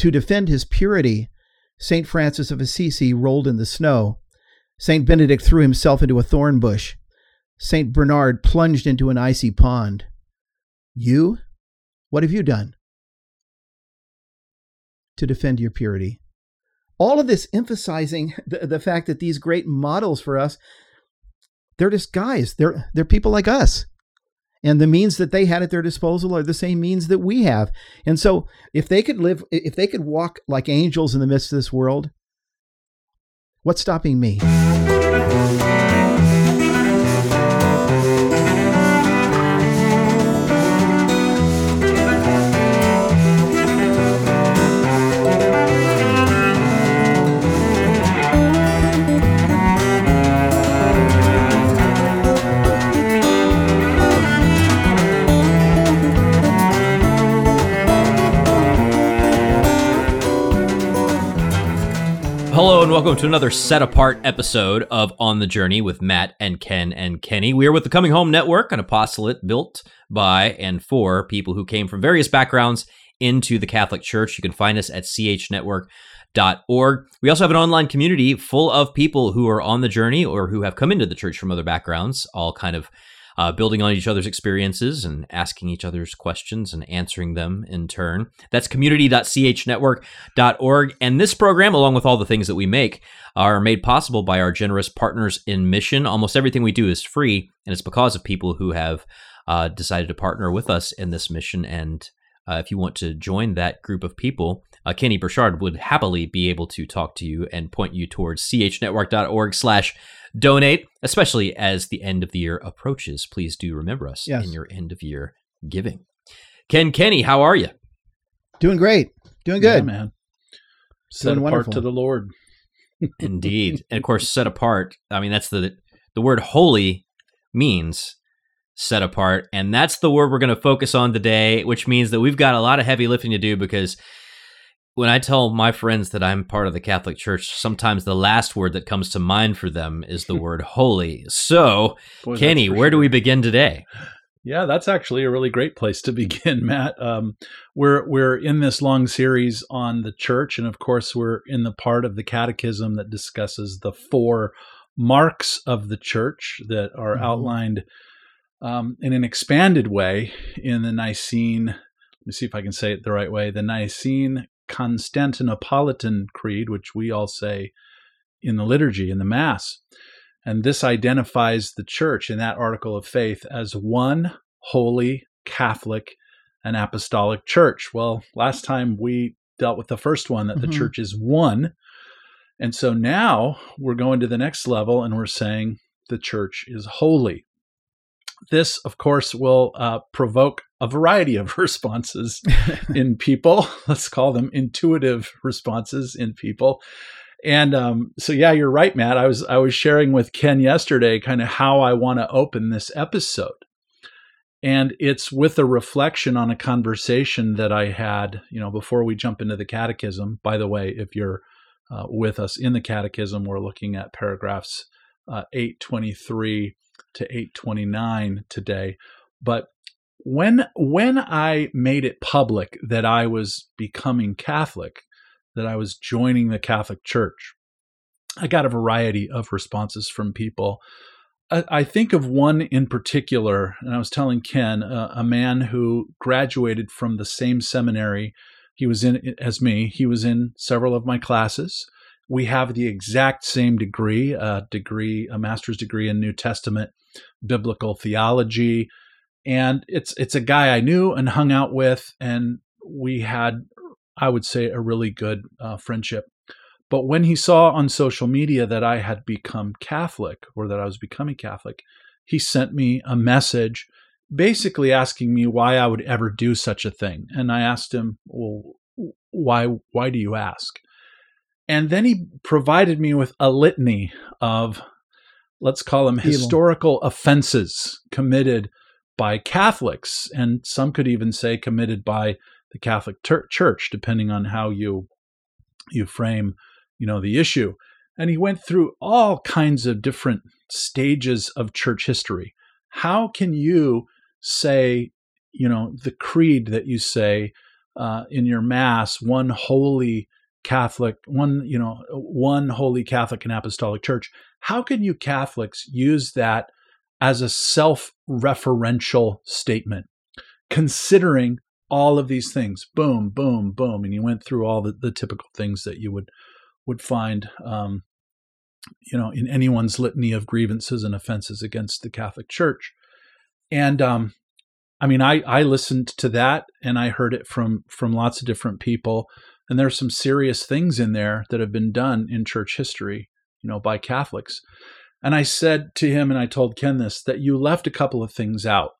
To defend his purity, St. Francis of Assisi rolled in the snow. St. Benedict threw himself into a thorn bush. St. Bernard plunged into an icy pond. You? What have you done? To defend your purity. All of this emphasizing the, the fact that these great models for us, they're guys. They're, they're people like us and the means that they had at their disposal are the same means that we have. And so if they could live if they could walk like angels in the midst of this world, what's stopping me? Welcome to another set apart episode of On the Journey with Matt and Ken and Kenny. We are with the Coming Home Network, an apostolate built by and for people who came from various backgrounds into the Catholic Church. You can find us at chnetwork.org. We also have an online community full of people who are on the journey or who have come into the church from other backgrounds, all kind of uh, building on each other's experiences and asking each other's questions and answering them in turn. That's community.chnetwork.org. And this program, along with all the things that we make, are made possible by our generous partners in mission. Almost everything we do is free, and it's because of people who have uh, decided to partner with us in this mission. And uh, if you want to join that group of people, uh, Kenny Burchard would happily be able to talk to you and point you towards chnetwork.org slash donate, especially as the end of the year approaches. Please do remember us yes. in your end of year giving. Ken Kenny, how are you? Doing great. Doing good, yeah, man. Set Doing apart wonderful. to the Lord. Indeed. And of course, set apart. I mean, that's the the word holy means set apart. And that's the word we're going to focus on today, which means that we've got a lot of heavy lifting to do because when I tell my friends that I'm part of the Catholic Church, sometimes the last word that comes to mind for them is the word holy. So, Boy, Kenny, where sure. do we begin today? Yeah, that's actually a really great place to begin, Matt. Um, we're we're in this long series on the church, and of course, we're in the part of the Catechism that discusses the four marks of the church that are mm-hmm. outlined um, in an expanded way in the Nicene. Let me see if I can say it the right way. The Nicene Constantinopolitan Creed, which we all say in the liturgy, in the Mass. And this identifies the church in that article of faith as one holy, Catholic, and apostolic church. Well, last time we dealt with the first one that mm-hmm. the church is one. And so now we're going to the next level and we're saying the church is holy. This, of course, will uh, provoke a variety of responses in people. Let's call them intuitive responses in people. And um, so, yeah, you're right, Matt. I was I was sharing with Ken yesterday kind of how I want to open this episode, and it's with a reflection on a conversation that I had, you know, before we jump into the catechism. By the way, if you're uh, with us in the catechism, we're looking at paragraphs uh, 823 to 829 today. But when when I made it public that I was becoming Catholic, that I was joining the Catholic Church, I got a variety of responses from people. I, think of one in particular, and I was telling Ken, uh, a man who graduated from the same seminary he was in as me. He was in several of my classes. We have the exact same degree, a degree, a master's degree in New Testament biblical theology and it's it's a guy I knew and hung out with, and we had, I would say, a really good uh, friendship. But when he saw on social media that I had become Catholic or that I was becoming Catholic, he sent me a message basically asking me why I would ever do such a thing. And I asked him, "Well, why why do you ask?" And then he provided me with a litany of let's call them Evil. historical offenses committed by Catholics, and some could even say committed by the Catholic ter- Church, depending on how you you frame, you know, the issue. And he went through all kinds of different stages of church history. How can you say, you know, the creed that you say uh, in your mass one holy Catholic, one you know, one holy Catholic and Apostolic Church. How can you Catholics use that as a self-referential statement, considering all of these things? Boom, boom, boom, and you went through all the, the typical things that you would would find, um, you know, in anyone's litany of grievances and offenses against the Catholic Church. And um, I mean, I I listened to that and I heard it from from lots of different people, and there's some serious things in there that have been done in church history, you know, by Catholics. And I said to him, and I told Ken this, that you left a couple of things out.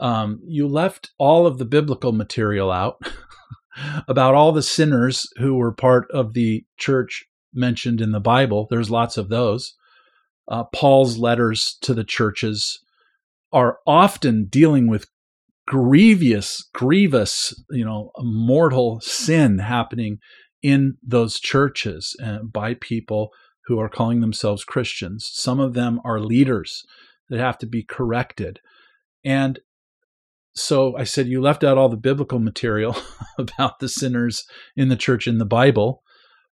Um, you left all of the biblical material out about all the sinners who were part of the church mentioned in the Bible. There's lots of those. Uh, Paul's letters to the churches are often dealing with grievous, grievous, you know, mortal sin happening in those churches uh, by people who are calling themselves Christians. Some of them are leaders that have to be corrected. And so I said, You left out all the biblical material about the sinners in the church in the Bible,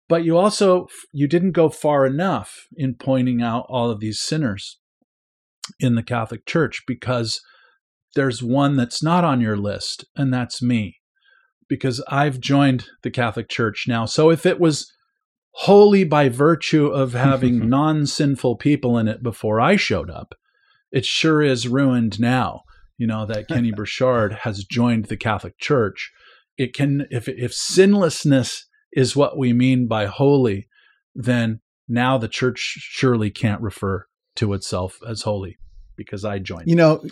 but you also you didn't go far enough in pointing out all of these sinners in the Catholic Church because there's one that's not on your list, and that's me. Because I've joined the Catholic Church now. So if it was holy by virtue of having non sinful people in it before I showed up, it sure is ruined now you know, that Kenny Burchard has joined the Catholic Church. It can, if, if sinlessness is what we mean by holy, then now the church surely can't refer to itself as holy because I joined. You know,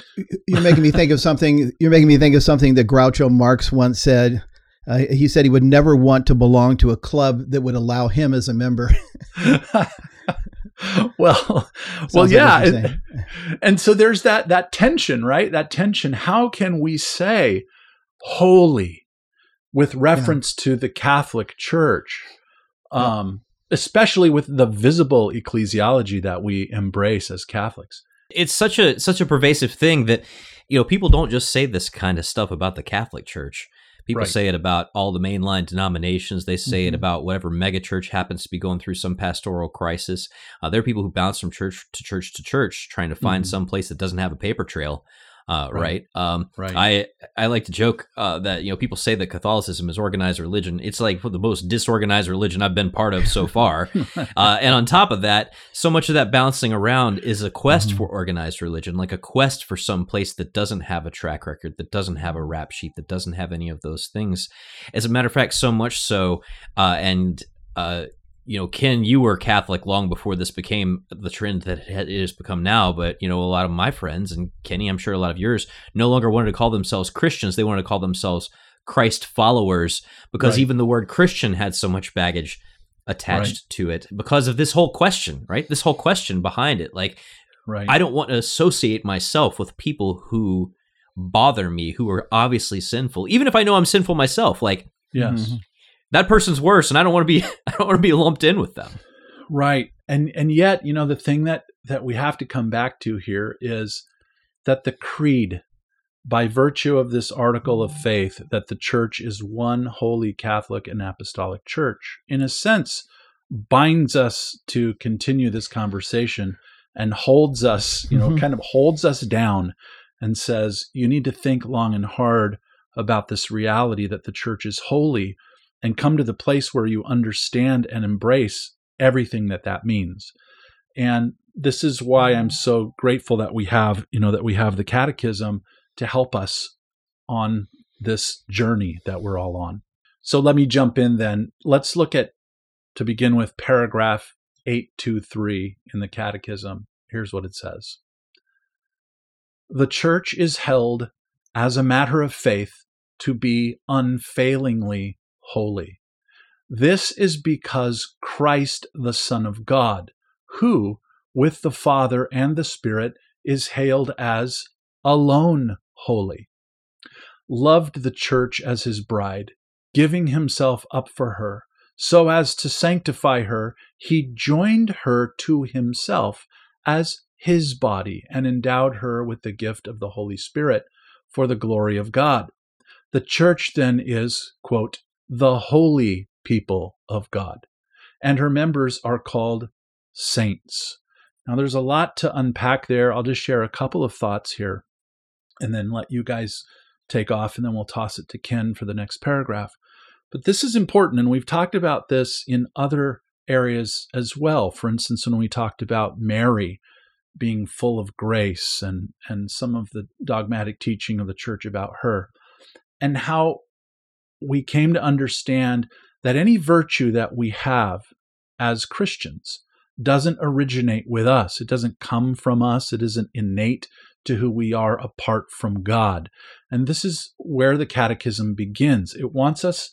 you're making me think of something. You're making me think of something that Groucho Marx once said. Uh, he said he would never want to belong to a club that would allow him as a member. well, well, yeah, and, and so there's that that tension, right? That tension. How can we say holy with reference yeah. to the Catholic Church, um, yeah. especially with the visible ecclesiology that we embrace as Catholics? It's such a such a pervasive thing that you know people don't just say this kind of stuff about the Catholic Church. People right. say it about all the mainline denominations. They say mm-hmm. it about whatever megachurch happens to be going through some pastoral crisis. Uh, there are people who bounce from church to church to church trying to find mm-hmm. some place that doesn't have a paper trail uh, right. Right. Um, right. I I like to joke uh, that you know people say that Catholicism is organized religion. It's like the most disorganized religion I've been part of so far. uh, and on top of that, so much of that bouncing around is a quest mm-hmm. for organized religion, like a quest for some place that doesn't have a track record, that doesn't have a rap sheet, that doesn't have any of those things. As a matter of fact, so much so, uh, and uh, you know, Ken, you were Catholic long before this became the trend that it has become now. But, you know, a lot of my friends, and Kenny, I'm sure a lot of yours, no longer wanted to call themselves Christians. They wanted to call themselves Christ followers because right. even the word Christian had so much baggage attached right. to it because of this whole question, right? This whole question behind it. Like, right. I don't want to associate myself with people who bother me, who are obviously sinful, even if I know I'm sinful myself. Like, yes. Mm-hmm that person's worse and I don't want to be I don't want to be lumped in with them. Right. And and yet, you know, the thing that that we have to come back to here is that the creed by virtue of this article of faith that the church is one holy Catholic and apostolic church in a sense binds us to continue this conversation and holds us, you know, mm-hmm. kind of holds us down and says you need to think long and hard about this reality that the church is holy and come to the place where you understand and embrace everything that that means. And this is why I'm so grateful that we have, you know, that we have the catechism to help us on this journey that we're all on. So let me jump in then. Let's look at, to begin with, paragraph 823 in the catechism. Here's what it says The church is held as a matter of faith to be unfailingly holy. This is because Christ, the Son of God, who, with the Father and the Spirit, is hailed as alone holy, loved the church as his bride, giving himself up for her, so as to sanctify her, he joined her to himself as his body and endowed her with the gift of the Holy Spirit for the glory of God. The church then is, quote, the holy people of God, and her members are called saints. Now, there's a lot to unpack there. I'll just share a couple of thoughts here and then let you guys take off, and then we'll toss it to Ken for the next paragraph. But this is important, and we've talked about this in other areas as well. For instance, when we talked about Mary being full of grace and, and some of the dogmatic teaching of the church about her, and how we came to understand that any virtue that we have as Christians doesn't originate with us. It doesn't come from us. It isn't innate to who we are apart from God. And this is where the catechism begins. It wants us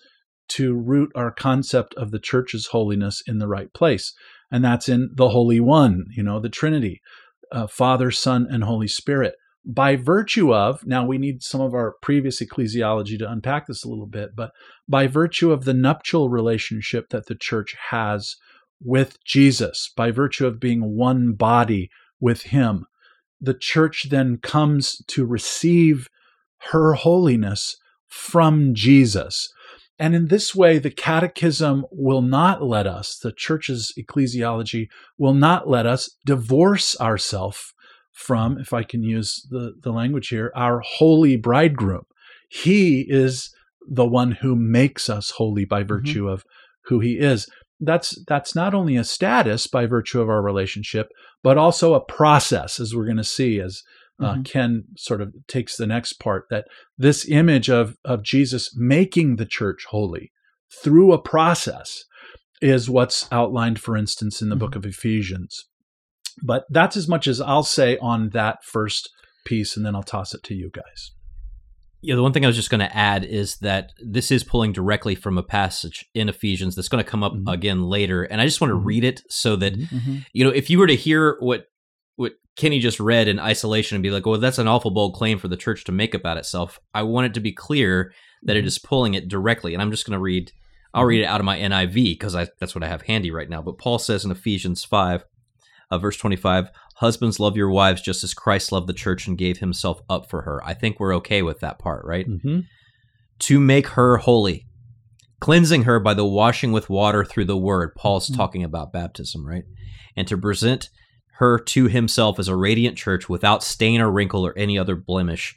to root our concept of the church's holiness in the right place. And that's in the Holy One, you know, the Trinity, uh, Father, Son, and Holy Spirit. By virtue of, now we need some of our previous ecclesiology to unpack this a little bit, but by virtue of the nuptial relationship that the church has with Jesus, by virtue of being one body with Him, the church then comes to receive her holiness from Jesus. And in this way, the catechism will not let us, the church's ecclesiology will not let us divorce ourselves from, if I can use the, the language here, our holy bridegroom. He is the one who makes us holy by mm-hmm. virtue mm-hmm. of who he is. That's that's not only a status by virtue of our relationship, but also a process, as we're going to see as uh, mm-hmm. Ken sort of takes the next part that this image of of Jesus making the church holy through a process is what's outlined, for instance, in the mm-hmm. book of Ephesians. But that's as much as I'll say on that first piece, and then I'll toss it to you guys. Yeah, the one thing I was just going to add is that this is pulling directly from a passage in Ephesians that's going to come up mm-hmm. again later, and I just want to mm-hmm. read it so that mm-hmm. mm-hmm. you know if you were to hear what what Kenny just read in isolation and be like, "Well, that's an awful bold claim for the church to make about itself," I want it to be clear that it mm-hmm. is pulling it directly, and I'm just going to read. I'll read it out of my NIV because that's what I have handy right now. But Paul says in Ephesians five, uh, verse 25 husbands love your wives just as christ loved the church and gave himself up for her. I think we're okay with that part right? Mm-hmm. to make her holy cleansing her by the washing with water through the word. Paul's mm-hmm. talking about baptism right? And to present her to himself as a radiant church without stain or wrinkle or any other blemish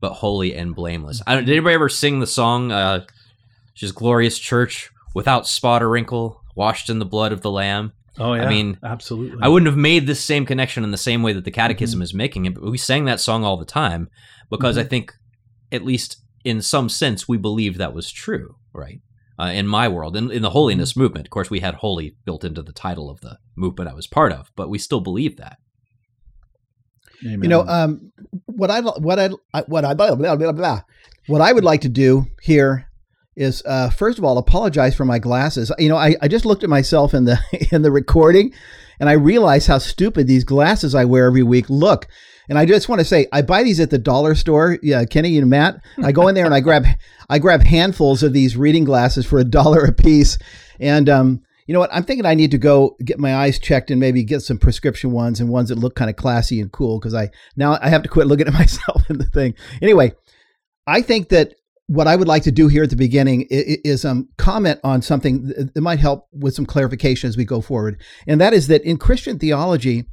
but holy and blameless. I don't, did anybody ever sing the song uh she's glorious church without spot or wrinkle washed in the blood of the lamb Oh yeah, I mean, absolutely. I wouldn't have made this same connection in the same way that the Catechism mm-hmm. is making it. But we sang that song all the time because mm-hmm. I think, at least in some sense, we believe that was true, right? Uh, in my world, in, in the holiness mm-hmm. movement, of course, we had holy built into the title of the movement I was part of, but we still believe that. Amen. You know, um, what I what I what I blah, blah, blah, blah, what I would like to do here is uh, first of all apologize for my glasses. You know, I, I just looked at myself in the in the recording, and I realized how stupid these glasses I wear every week look. And I just want to say, I buy these at the dollar store. Yeah, Kenny and Matt. I go in there and I grab I grab handfuls of these reading glasses for a dollar a piece. And um, you know what? I'm thinking I need to go get my eyes checked and maybe get some prescription ones and ones that look kind of classy and cool because I now I have to quit looking at myself in the thing. Anyway, I think that what I would like to do here at the beginning is, um, comment on something that might help with some clarification as we go forward. And that is that in Christian theology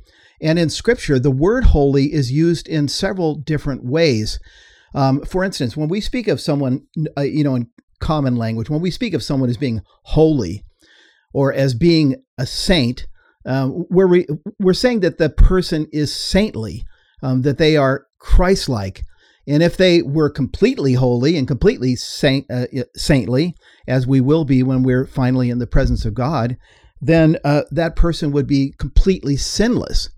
and in Scripture, the word holy is used in several different ways. Um, for instance, when we speak of someone, uh, you know, in common language, when we speak of someone as being holy or as being a saint, um, we're, re- we're saying that the person is saintly, um, that they are Christ like. And if they were completely holy and completely saint, uh, saintly, as we will be when we're finally in the presence of God, then uh, that person would be completely sinless.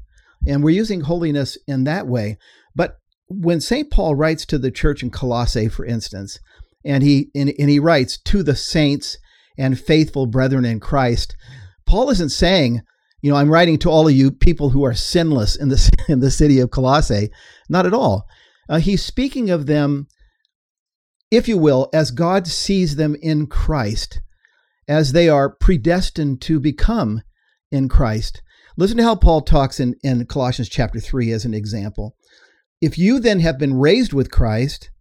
And we're using holiness in that way. But when St. Paul writes to the church in Colossae, for instance, and he, and, and he writes to the saints and faithful brethren in Christ, Paul isn't saying, you know, I'm writing to all of you people who are sinless in the, in the city of Colossae. Not at all. Uh, he's speaking of them, if you will, as God sees them in Christ, as they are predestined to become in Christ. Listen to how Paul talks in, in Colossians chapter 3 as an example. If you then have been raised with Christ,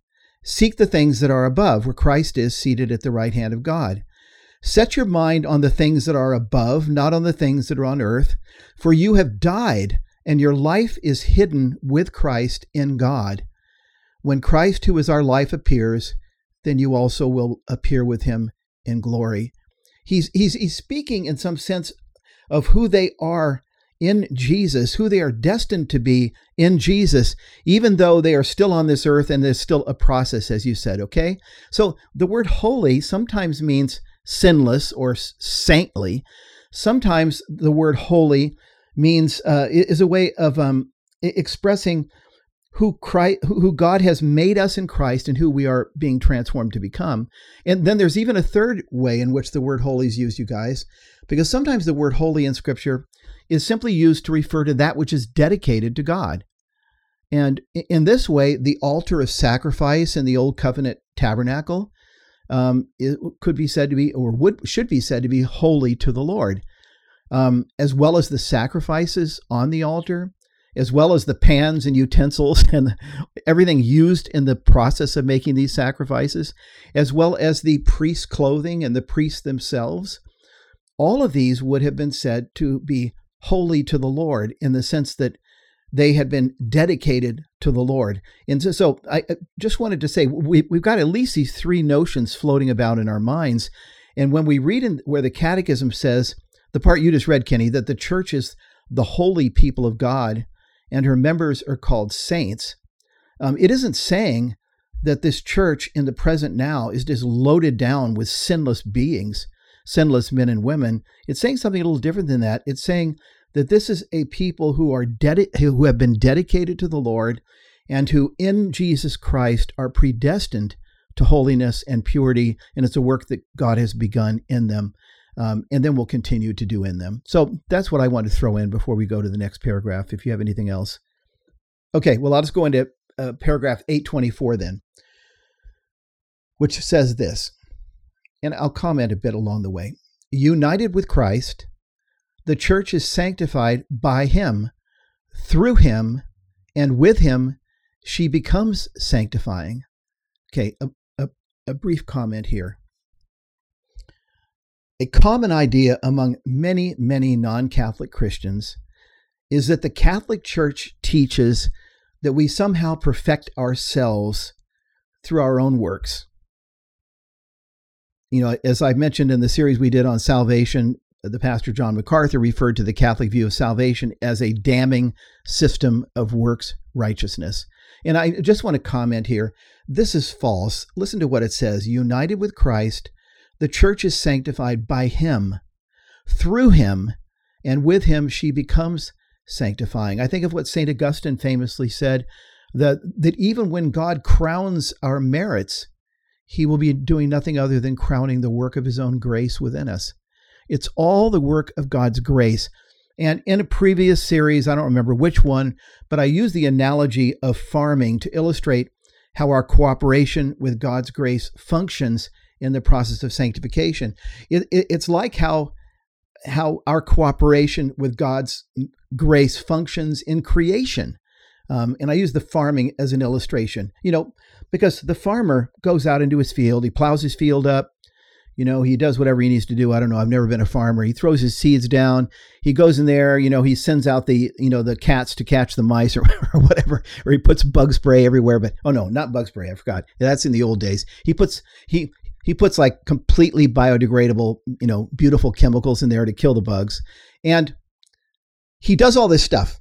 Seek the things that are above, where Christ is seated at the right hand of God. Set your mind on the things that are above, not on the things that are on earth, for you have died, and your life is hidden with Christ in God. When Christ, who is our life, appears, then you also will appear with him in glory. He's, he's, he's speaking in some sense of who they are in Jesus, who they are destined to be in Jesus, even though they are still on this earth and there's still a process, as you said, okay? So the word holy sometimes means sinless or saintly. Sometimes the word holy means uh, is a way of um, expressing who Christ, who God has made us in Christ and who we are being transformed to become. And then there's even a third way in which the word holy is used, you guys, because sometimes the word holy in Scripture is simply used to refer to that which is dedicated to God. And in this way, the altar of sacrifice in the Old Covenant tabernacle um, it could be said to be, or would should be said to be, holy to the Lord, um, as well as the sacrifices on the altar, as well as the pans and utensils and everything used in the process of making these sacrifices, as well as the priest's clothing and the priests themselves. All of these would have been said to be holy to the Lord in the sense that they had been dedicated to the Lord. And so, so I just wanted to say we, we've got at least these three notions floating about in our minds. And when we read in where the Catechism says, the part you just read, Kenny, that the church is the holy people of God and her members are called saints, um, it isn't saying that this church in the present now is just loaded down with sinless beings, sinless men and women. It's saying something a little different than that. It's saying that this is a people who are dedi- who have been dedicated to the Lord and who in Jesus Christ are predestined to holiness and purity and it's a work that God has begun in them um, and then we'll continue to do in them. So that's what I want to throw in before we go to the next paragraph if you have anything else. Okay, well I'll just go into uh, paragraph 824 then which says this and I'll comment a bit along the way. United with Christ, the church is sanctified by him. Through him and with him, she becomes sanctifying. Okay, a, a, a brief comment here. A common idea among many, many non Catholic Christians is that the Catholic Church teaches that we somehow perfect ourselves through our own works. You know, as I mentioned in the series we did on salvation, uh, the pastor John MacArthur referred to the Catholic view of salvation as a damning system of works righteousness. And I just want to comment here this is false. Listen to what it says United with Christ, the church is sanctified by him. Through him and with him, she becomes sanctifying. I think of what St. Augustine famously said that, that even when God crowns our merits, he will be doing nothing other than crowning the work of his own grace within us. It's all the work of God's grace. And in a previous series, I don't remember which one, but I used the analogy of farming to illustrate how our cooperation with God's grace functions in the process of sanctification. It, it, it's like how how our cooperation with God's grace functions in creation. Um, and I use the farming as an illustration, you know, because the farmer goes out into his field, he plows his field up, you know, he does whatever he needs to do. I don't know. I've never been a farmer. He throws his seeds down. He goes in there. You know, he sends out the you know the cats to catch the mice or, or whatever, or he puts bug spray everywhere. But oh no, not bug spray. I forgot. That's in the old days. He puts he he puts like completely biodegradable, you know, beautiful chemicals in there to kill the bugs, and he does all this stuff.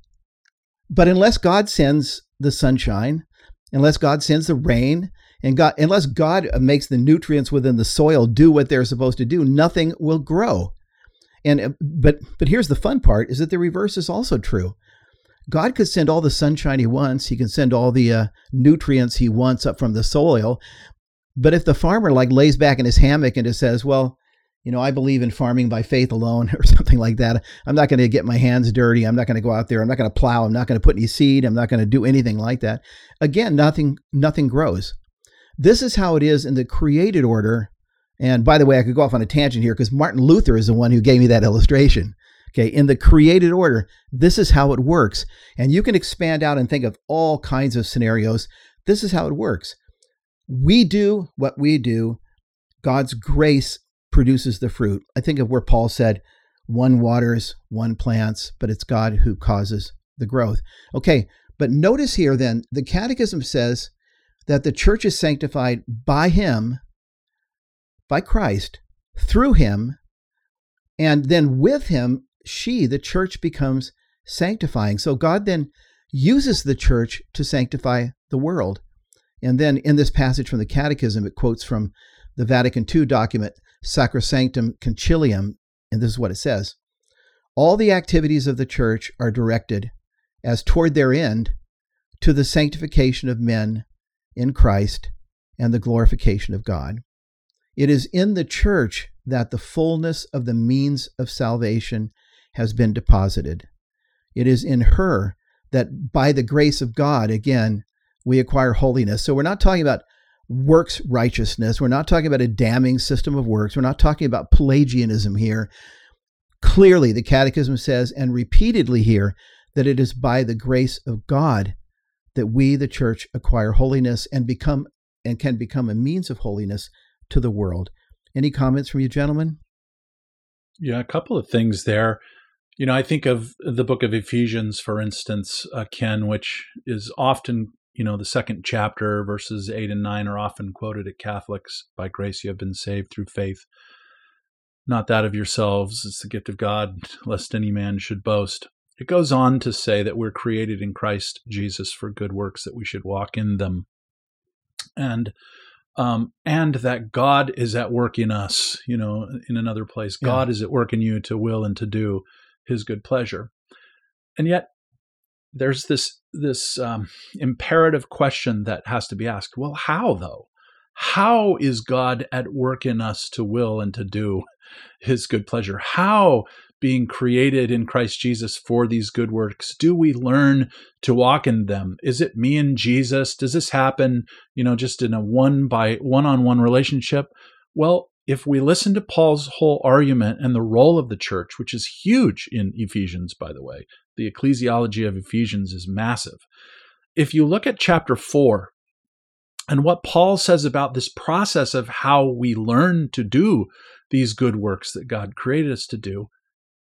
But unless God sends the sunshine, unless God sends the rain, and God, unless God makes the nutrients within the soil do what they're supposed to do, nothing will grow. And uh, but but here's the fun part: is that the reverse is also true. God could send all the sunshine He wants. He can send all the uh, nutrients He wants up from the soil. But if the farmer like lays back in his hammock and just says, "Well, you know, I believe in farming by faith alone," or something like that, I'm not going to get my hands dirty. I'm not going to go out there. I'm not going to plow. I'm not going to put any seed. I'm not going to do anything like that. Again, nothing nothing grows. This is how it is in the created order. And by the way, I could go off on a tangent here because Martin Luther is the one who gave me that illustration. Okay, in the created order, this is how it works. And you can expand out and think of all kinds of scenarios. This is how it works. We do what we do, God's grace produces the fruit. I think of where Paul said, one waters, one plants, but it's God who causes the growth. Okay, but notice here then, the Catechism says that the church is sanctified by Him, by Christ, through Him, and then with Him, she, the church, becomes sanctifying. So God then uses the church to sanctify the world. And then in this passage from the Catechism, it quotes from the Vatican II document, Sacrosanctum Concilium, and this is what it says All the activities of the church are directed, as toward their end, to the sanctification of men in Christ and the glorification of God. It is in the church that the fullness of the means of salvation has been deposited. It is in her that by the grace of God, again, we acquire holiness. So we're not talking about works righteousness. We're not talking about a damning system of works. We're not talking about Pelagianism here. Clearly, the Catechism says, and repeatedly here, that it is by the grace of God that we, the church, acquire holiness and become and can become a means of holiness to the world. Any comments from you, gentlemen? Yeah, a couple of things there. You know, I think of the book of Ephesians, for instance, uh, Ken, which is often, you know, the second chapter, verses eight and nine are often quoted at Catholics. By grace you have been saved through faith, not that of yourselves. It's the gift of God, lest any man should boast. It goes on to say that we're created in Christ Jesus for good works, that we should walk in them. And um, and that God is at work in us, you know, in another place. Yeah. God is at work in you to will and to do his good pleasure. And yet there's this this um, imperative question that has to be asked. Well, how though? How is God at work in us to will and to do his good pleasure? How being created in Christ Jesus for these good works, do we learn to walk in them? Is it me and Jesus? Does this happen, you know, just in a one by one on one relationship? Well, if we listen to Paul's whole argument and the role of the church, which is huge in Ephesians, by the way, the ecclesiology of Ephesians is massive. If you look at chapter four and what Paul says about this process of how we learn to do these good works that God created us to do,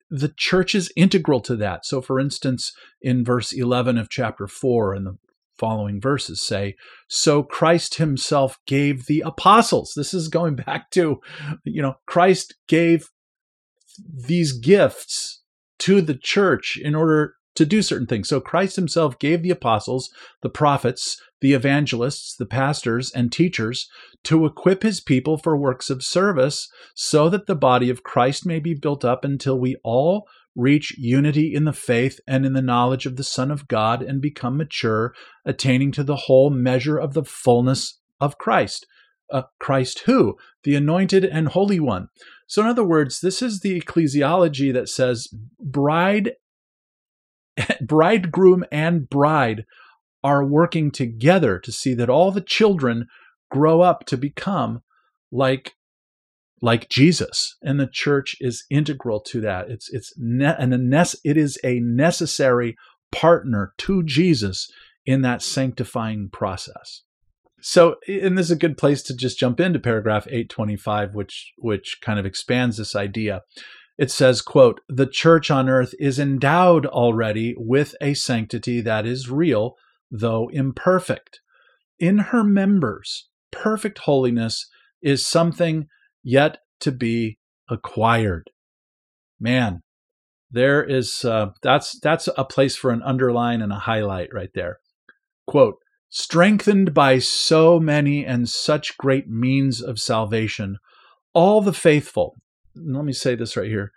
the church is integral to that. So, for instance, in verse 11 of chapter 4 and the following verses say, So Christ himself gave the apostles. This is going back to, you know, Christ gave these gifts to the church in order to do certain things. So Christ himself gave the apostles, the prophets, the evangelists, the pastors, and teachers to equip his people for works of service so that the body of Christ may be built up until we all reach unity in the faith and in the knowledge of the Son of God and become mature, attaining to the whole measure of the fullness of Christ. Uh, Christ who? The anointed and holy one. So, in other words, this is the ecclesiology that says bride, bridegroom and bride are working together to see that all the children grow up to become like like Jesus, and the church is integral to that. It's it's ne- and a it is a necessary partner to Jesus in that sanctifying process. So, and this is a good place to just jump into paragraph 825, which which kind of expands this idea. It says, quote, the church on earth is endowed already with a sanctity that is real, though imperfect. In her members, perfect holiness is something yet to be acquired. Man, there is uh, that's that's a place for an underline and a highlight right there. Quote: strengthened by so many and such great means of salvation, all the faithful. Let me say this right here.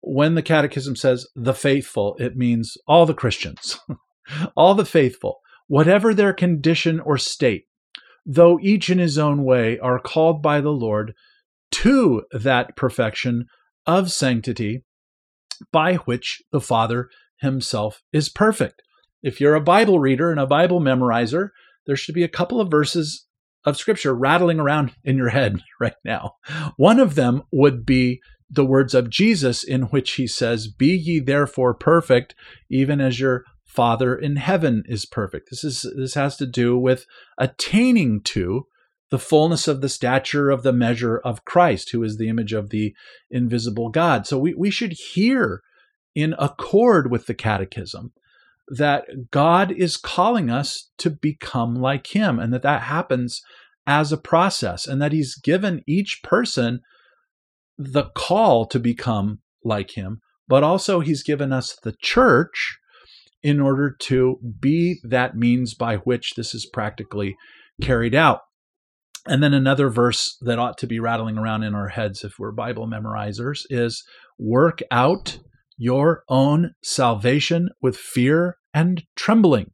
When the Catechism says the faithful, it means all the Christians, all the faithful, whatever their condition or state, though each in his own way are called by the Lord to that perfection of sanctity by which the Father himself is perfect. If you're a Bible reader and a Bible memorizer, there should be a couple of verses of scripture rattling around in your head right now. One of them would be the words of Jesus, in which he says, Be ye therefore perfect, even as your Father in heaven is perfect. This is this has to do with attaining to the fullness of the stature of the measure of Christ, who is the image of the invisible God. So we, we should hear in accord with the catechism that God is calling us to become like him and that that happens as a process and that he's given each person the call to become like him, but also he's given us the church in order to be that means by which this is practically carried out. And then another verse that ought to be rattling around in our heads if we're Bible memorizers is work out your own salvation with fear and trembling.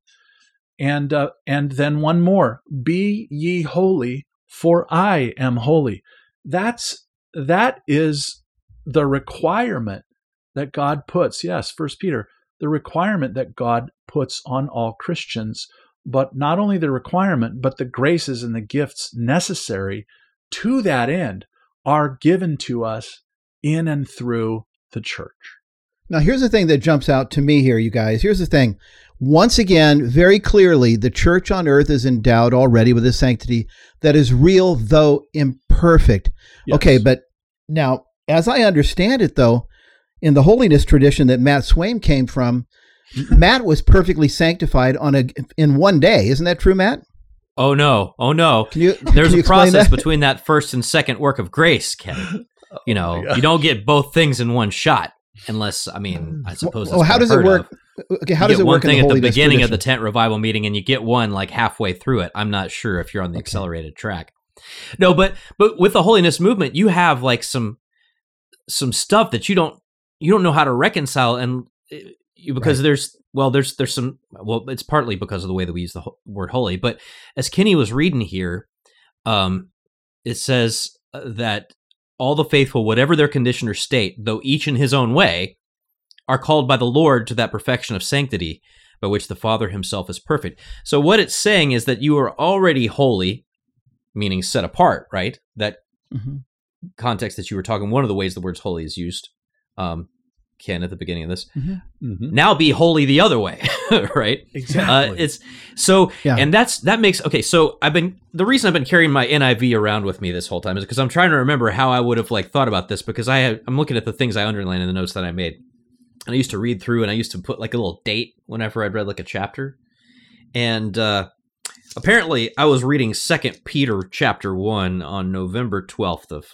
And uh, and then one more, be ye holy, for I am holy. That's that is the requirement that God puts. Yes, First Peter, the requirement that God puts on all Christians, but not only the requirement, but the graces and the gifts necessary to that end are given to us in and through the church. Now, here's the thing that jumps out to me here, you guys. Here's the thing. Once again, very clearly, the church on earth is endowed already with a sanctity that is real, though imperfect. Yes. Okay, but now, as I understand it, though, in the holiness tradition that Matt Swaim came from, Matt was perfectly sanctified on a in one day. Isn't that true, Matt? Oh no! Oh no! Can you? There's can you a process that? between that first and second work of grace, Ken. Oh, you know, my you don't get both things in one shot, unless I mean, I suppose. Well, that's how does it work? of. Okay, how You does get it one work in thing the at the holiness beginning of the tent revival meeting, and you get one like halfway through it. I'm not sure if you're on the Okay. accelerated track. No, but but with the holiness movement, you have like some some stuff that you don't you don't know how to reconcile, and eh, because there's well there's there's some well it's partly because of the way that we use the ho- word holy, but as Kenny was reading here, um, it says uh, that all the faithful, whatever their condition or state, though each in his own way, are called by the Lord to that perfection of sanctity by which the Father himself is perfect. So what it's saying is that you are already holy, meaning set apart, right? That Mhm. context that you were talking, one of the ways the word holy is used, um, Ken, at the beginning of this. Mhm. Now be holy the other way, right? Uh, Exactly. it's so, Yeah. and that's that makes okay. So I've been the reason I've been carrying my NIV around with me this whole time is because I'm trying to remember how I would have like thought about this because I have, I'm looking at the things I underlined in the notes that I made, and I used to read through and I used to put like a little date whenever I'd read like a chapter, and uh, apparently I was reading Second Peter chapter one on November 12th of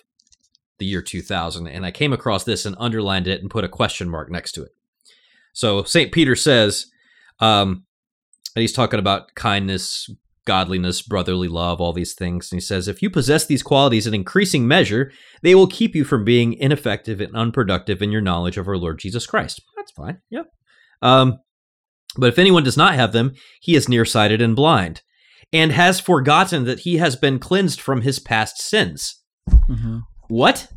the year 2000, and I came across this and underlined it and put a question mark next to it. So St. Peter says, um, and he's talking about kindness, godliness, brotherly love, all these things. And he says, if you possess these qualities in increasing measure, they will keep you from being ineffective and unproductive in your knowledge of our Lord Jesus Christ. That's fine. Yeah. Um, but if anyone does not have them, he is nearsighted and blind, and has forgotten that he has been cleansed from his past sins. Mhm. What?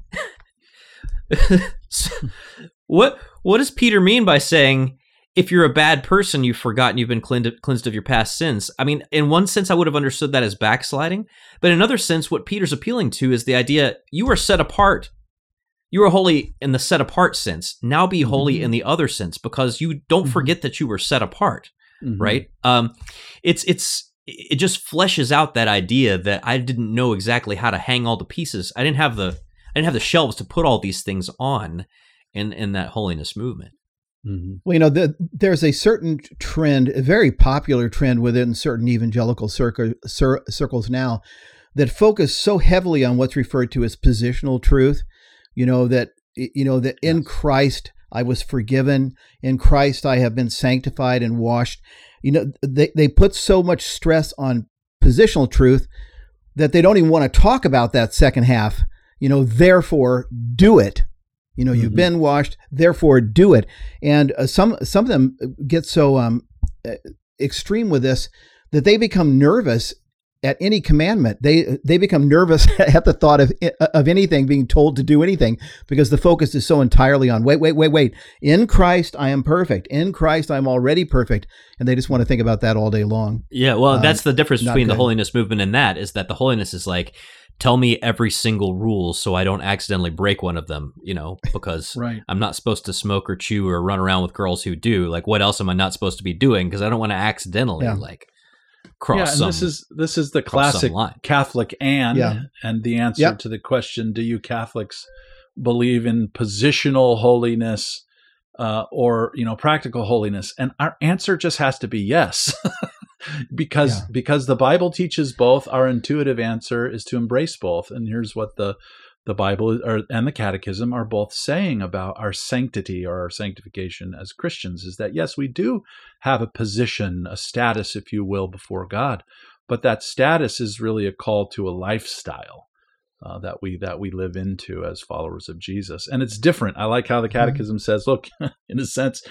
what what does Peter mean by saying if you're a bad person you've forgotten you've been cleansed, of your past sins? I mean, in one sense I would have understood that as backsliding, but in another sense what Peter's appealing to is the idea you are set apart. You are holy in the set apart sense. Now be holy Mhm. in the other sense because you don't Mhm. forget that you were set apart Mhm. right um it's it's it just fleshes out that idea that i didn't know exactly how to hang all the pieces i didn't have the i didn't have the shelves to put all these things on in in that holiness movement Mhm. Well, you know, the, there's a certain trend, a very popular trend within certain evangelical cir- circles now that focus so heavily on what's referred to as positional truth. You know, that, you know, that in Christ I was forgiven, in Christ I have been sanctified and washed. You know, they, they put so much stress on positional truth that they don't even want to talk about that second half. You know, therefore, do it. You know, you've Mhm. been washed, therefore do it. And uh, some some of them get so um, extreme with this that they become nervous at any commandment. They they become nervous at the thought of of anything being told to do anything because the focus is so entirely on wait wait wait wait. In Christ I am perfect. In Christ I'm already perfect, and they just want to think about that all day long. yeah well Um, that's the difference between the holiness movement and that is that the holiness is like tell me every single rule so i don't accidentally break one of them you know because Right. i'm not supposed to smoke or chew or run around with girls who do like what else am i not supposed to be doing because i don't want to accidentally Yeah. like cross yeah, and some. this is this is the classic. Catholic and Yeah. and the answer Yep. to the question: Do you Catholics believe in positional holiness uh, or you know practical holiness? And our answer just has to be yes, because Yeah. because the Bible teaches both. Our intuitive answer is to embrace both, and here's what the the Bible or, and the Catechism are both saying about our sanctity or our sanctification as Christians is that yes, we do have a position, a status, if you will, before God, but that status is really a call to a lifestyle uh, that we that we live into as followers of Jesus, and it's different. I like how the Catechism says, look, in a sense.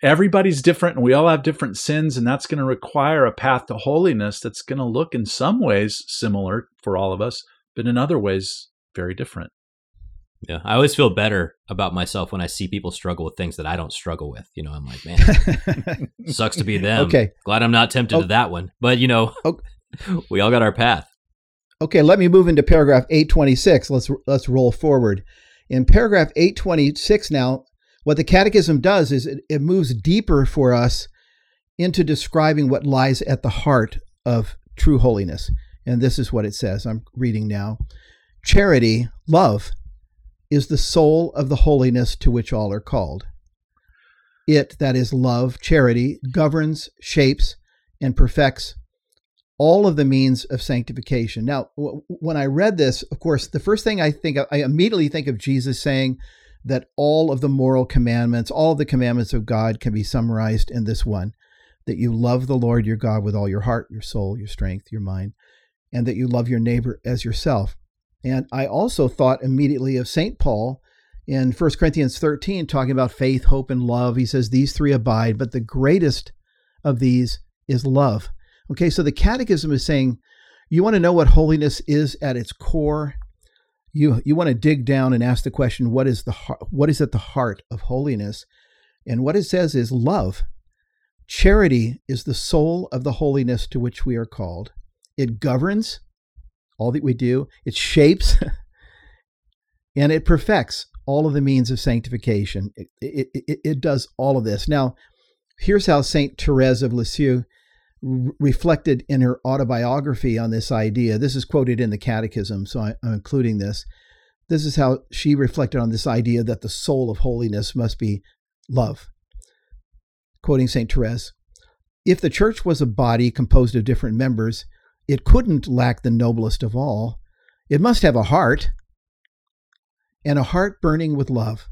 Everybody's different and we all have different sins, and that's going to require a path to holiness that's going to look in some ways similar for all of us, but in other ways very different. Yeah, I always feel better about myself when I see people struggle with things that I don't struggle with. You know, I'm like, man, sucks to be them. Okay. glad I'm not tempted Oh. to that one. But you know, Oh. we all got our path. Okay, let me move into paragraph 826. Let's let's roll forward. In paragraph 826 now, what the catechism does is it, it moves deeper for us into describing what lies at the heart of true holiness. And this is what it says. I'm reading now. Charity, love, is the soul of the holiness to which all are called. It, that is love, charity, governs, shapes, and perfects all of the means of sanctification. Now, w- when I read this, of course, the first thing I think I immediately think of Jesus saying that all of the moral commandments, all the commandments of God can be summarized in this one that you love the Lord your God with all your heart, your soul, your strength, your mind, and that you love your neighbor as yourself. And I also thought immediately of St. Paul in 1 Corinthians 13, talking about faith, hope, and love. He says, These three abide, but the greatest of these is love. Okay, so the Catechism is saying you want to know what holiness is at its core. You you want to dig down and ask the question, what is the what is at the heart of holiness? And what it says is love. Charity is the soul of the holiness to which we are called. It governs all that we do. It shapes and it perfects all of the means of sanctification. It, it, it, it does all of this. Now, here's how Saint Therese of Lisieux r- reflected in her autobiography on this idea. This is quoted in the Catechism, so I, I'm including this. This is how she reflected on this idea that the soul of holiness must be love. Quoting St. Therese If the church was a body composed of different members, it couldn't lack the noblest of all. It must have a heart, and a heart burning with love.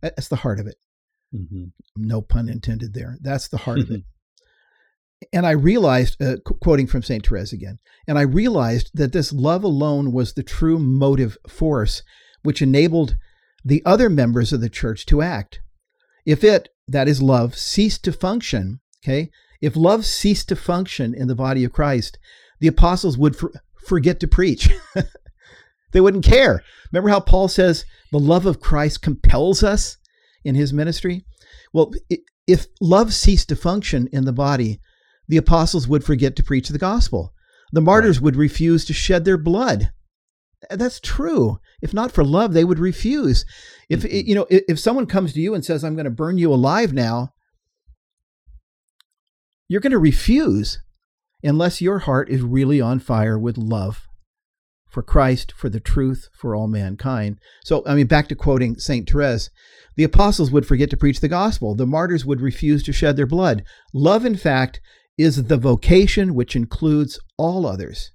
That's the heart of it. Mm-hmm. No pun intended there. That's the heart of it. And I realized, uh, qu- quoting from St. Therese again, and I realized that this love alone was the true motive force which enabled the other members of the church to act. If it, that is love, ceased to function, okay, if love ceased to function in the body of Christ, the apostles would for, forget to preach. they wouldn't care. Remember how Paul says the love of Christ compels us in his ministry? Well, if love ceased to function in the body, the apostles would forget to preach the gospel. The martyrs would refuse to shed their blood. That's true. If not for love, they would refuse. If Mhm. you know, if someone comes to you and says, "I'm going to burn you alive now," you're going to refuse unless your heart is really on fire with love for Christ, for the truth, for all mankind. So, I mean, back to quoting St. Therese, the apostles would forget to preach the gospel. The martyrs would refuse to shed their blood. Love, in fact, is the vocation which includes all others.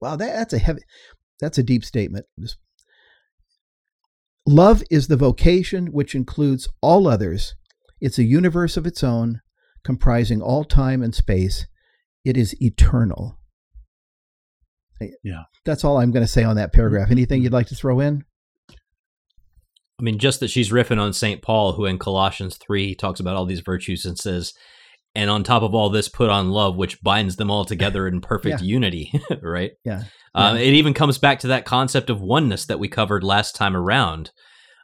Wow, that, that's a heavy, that's a deep statement. Love is the vocation which includes all others. It's a universe of its own, comprising all time and space. It is eternal. Yeah. That's all I'm going to say on that paragraph. Anything you'd like to throw in? I mean, just that she's riffing on St. Paul, who in Colossians 3 talks about all these virtues and says, and on top of all this, put on love, which binds them all together in perfect Yeah. unity, right? Yeah. Um, Yeah. it even comes back to that concept of oneness that we covered last time around.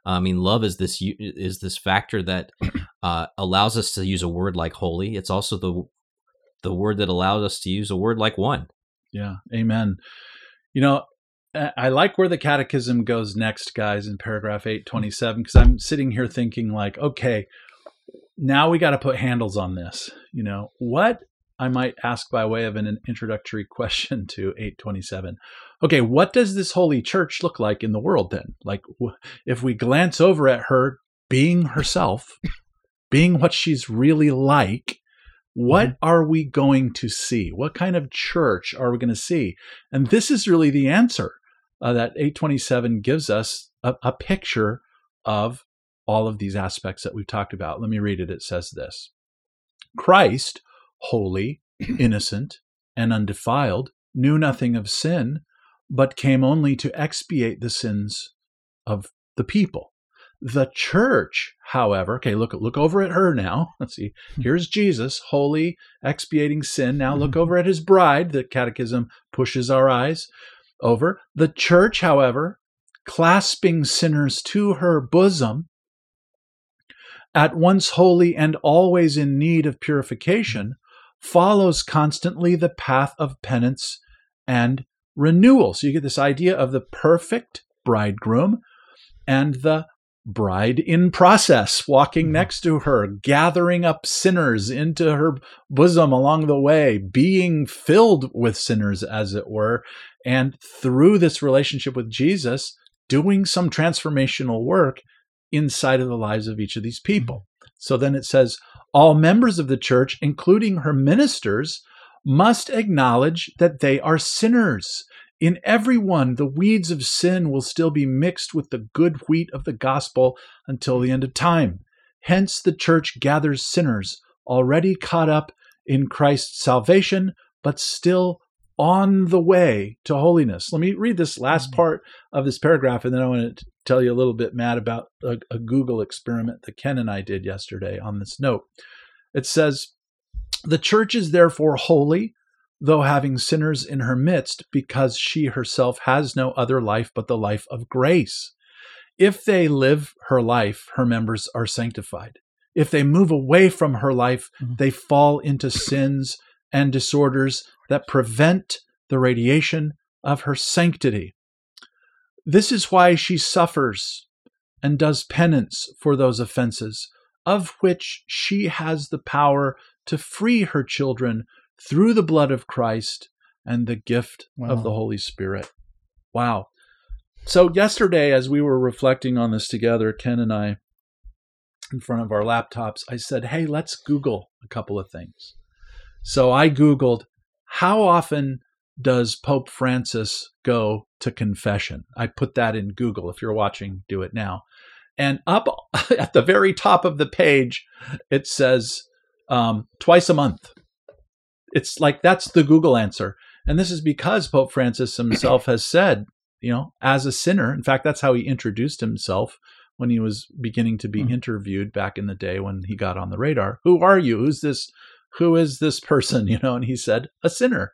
I mean, love is this is this factor that uh, allows us to use a word like holy. It's also the the word that allows us to use a word like one. Yeah, amen. You know, I I like where the catechism goes next, guys, in paragraph 827, because I'm sitting here thinking, like, okay, now we got to put handles on this. You know, what I might ask by way of an introductory question to 827. Okay, what does this holy church look like in the world then? Like, if we glance over at her being herself, being what she's really like, what mm-hmm. are we going to see? What kind of church are we going to see? And this is really the answer uh, that 827 gives us a, a picture of all of these aspects that we've talked about. Let me read it. It says this Christ, holy, innocent, and undefiled, knew nothing of sin, but came only to expiate the sins of the people. The church, however, okay, look look over at her now. Let's see. Hmm. Here's Jesus, holy, expiating sin. Now look mm-hmm. over at his bride. The catechism pushes our eyes over. The church, however, clasping sinners to her bosom, at once holy and always in need of purification, follows constantly the path of penance and renewal. So you get this idea of the perfect bridegroom and the bride in process, walking mm-hmm. next to her, gathering up sinners into her bosom along the way, being filled with sinners, as it were, and through this relationship with Jesus, doing some transformational work inside of the lives of each of these people. Mm-hmm. So then it says, all members of the church, including her ministers, must acknowledge that they are sinners in everyone, the weeds of sin will still be mixed with the good wheat of the gospel until the end of time. Hence, the church gathers sinners already caught up in Christ's salvation, but still on the way to holiness. Let me read this last mm-hmm. part of this paragraph, and then I want to tell you a little bit, Matt, about a, a Google experiment that Ken and I did yesterday on this note. It says, The church is therefore holy though having sinners in her midst, because she herself has no other life but the life of grace. If they live her life, her members are sanctified. If they move away from her life, mm-hmm. they fall into sins and disorders that prevent the radiation of her sanctity. This is why she suffers and does penance for those offenses, of which she has the power to free her children through the blood of Christ and the gift wow. of the Holy Spirit. Wow. So, yesterday, as we were reflecting on this together, Ken and I, in front of our laptops, I said, Hey, let's Google a couple of things. So, I Googled, How often does Pope Francis go to confession? I put that in Google. If you're watching, do it now. And up at the very top of the page, it says um, twice a month it's like that's the Google answer. And this is because Pope Francis himself has said, you know, as a sinner, in fact, that's how he introduced himself when he was beginning to be mm-hmm. interviewed back in the day when he got on the radar. Who are you? Who's this? Who is this person? You know, and he said, a sinner.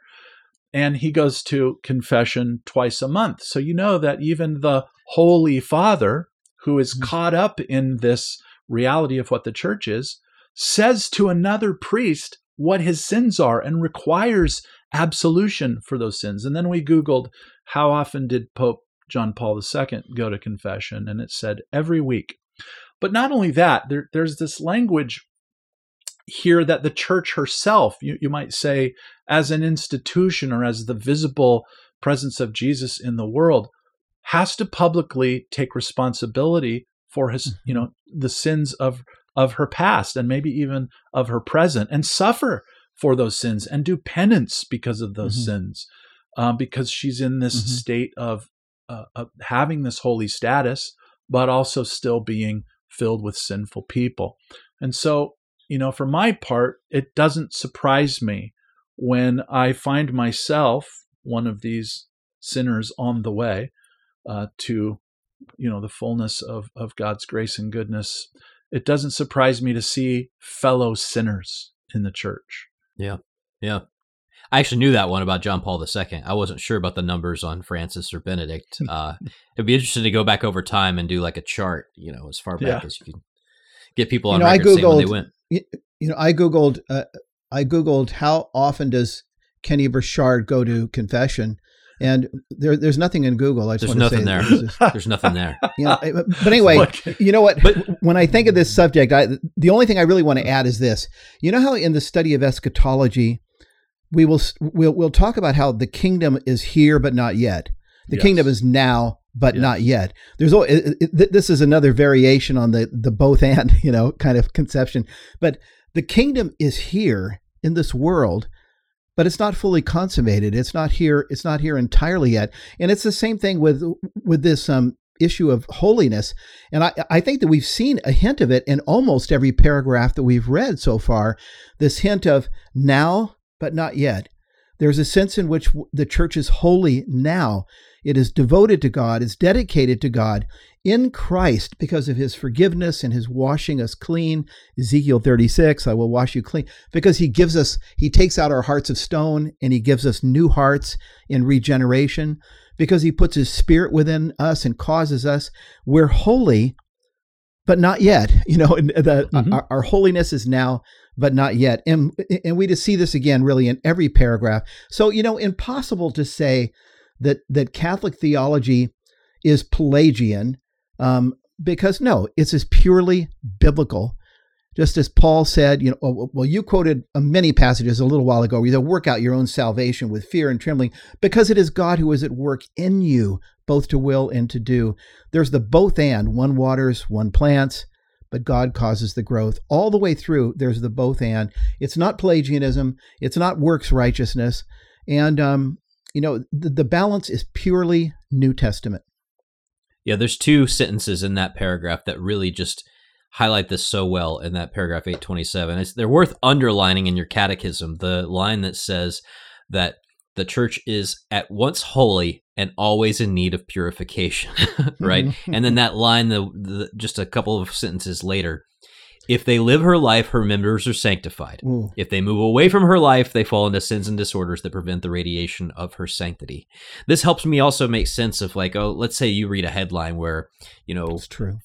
And he goes to confession twice a month. So you know that even the Holy Father, who is mm-hmm. caught up in this reality of what the church is, says to another priest, what his sins are and requires absolution for those sins. And then we Googled how often did Pope John Paul II go to confession, and it said every week. But not only that, there, there's this language here that the church herself, you, you might say, as an institution or as the visible presence of Jesus in the world, has to publicly take responsibility for his, you mm-hmm. know, the sins of of her past and maybe even of her present and suffer for those sins and do penance because of those mm-hmm. sins um, because she's in this mm-hmm. state of, uh, of having this holy status but also still being filled with sinful people and so you know for my part it doesn't surprise me when i find myself one of these sinners on the way uh, to you know the fullness of of god's grace and goodness it doesn't surprise me to see fellow sinners in the church. Yeah. Yeah. I actually knew that one about John Paul II. I wasn't sure about the numbers on Francis or Benedict. Uh, it'd be interesting to go back over time and do like a chart, you know, as far back yeah. as you can get people on you know, record I Googled, saying when they went. You know, I googled, uh, I googled how often does Kenny Burchard go to confession, and there, there's nothing in Google. I just there's want nothing to say there. there's nothing there. Yeah, but anyway, you know what? But, when I think of this subject, I, the only thing I really want to add is this. You know how in the study of eschatology, we will we'll we'll talk about how the kingdom is here but not yet. The Yes. kingdom is now but Yes. not yet. There's al- it, it, this is another variation on the the both and you know kind of conception. But the kingdom is here in this world, but it's not fully consummated. It's not here. It's not here entirely yet. And it's the same thing with with this um, issue of holiness. And I I think that we've seen a hint of it in almost every paragraph that we've read so far. This hint of now but not yet. There's a sense in which the church is holy now. It is devoted to God, is dedicated to God in Christ because of his forgiveness and his washing us clean. Ezekiel 36, I will wash you clean. Because he gives us, he takes out our hearts of stone and he gives us new hearts in regeneration. Because he puts his spirit within us and causes us, we're holy, but not yet. You know, the, Mhm. our, our holiness is now, but not yet. And, and we just see this again really in every paragraph. So, you know, impossible to say that, that Catholic theology is Pelagian um, because no, it's as purely biblical. Just as Paul said, you know, oh, well, you quoted uh, many passages a little while ago you work out your own salvation with fear and trembling because it is God who is at work in you, both to will and to do. There's the both and one waters, one plants, but God causes the growth. All the way through, there's the both and. It's not Pelagianism, it's not works righteousness. And, um, you know, the, the balance is purely New Testament. Yeah, there's two sentences in that paragraph that really just highlight this so well in that paragraph 827. It's, they're worth underlining in your catechism. The line that says that the church is at once holy and always in need of purification, right? Mm-hmm. and then that line, the, the just a couple of sentences later, if they live her life, her members are sanctified. Ooh. If they move away from her life, they fall into sins and disorders that prevent the radiation of her sanctity. This helps me also make sense of like, oh, let's say you read a headline where, you know.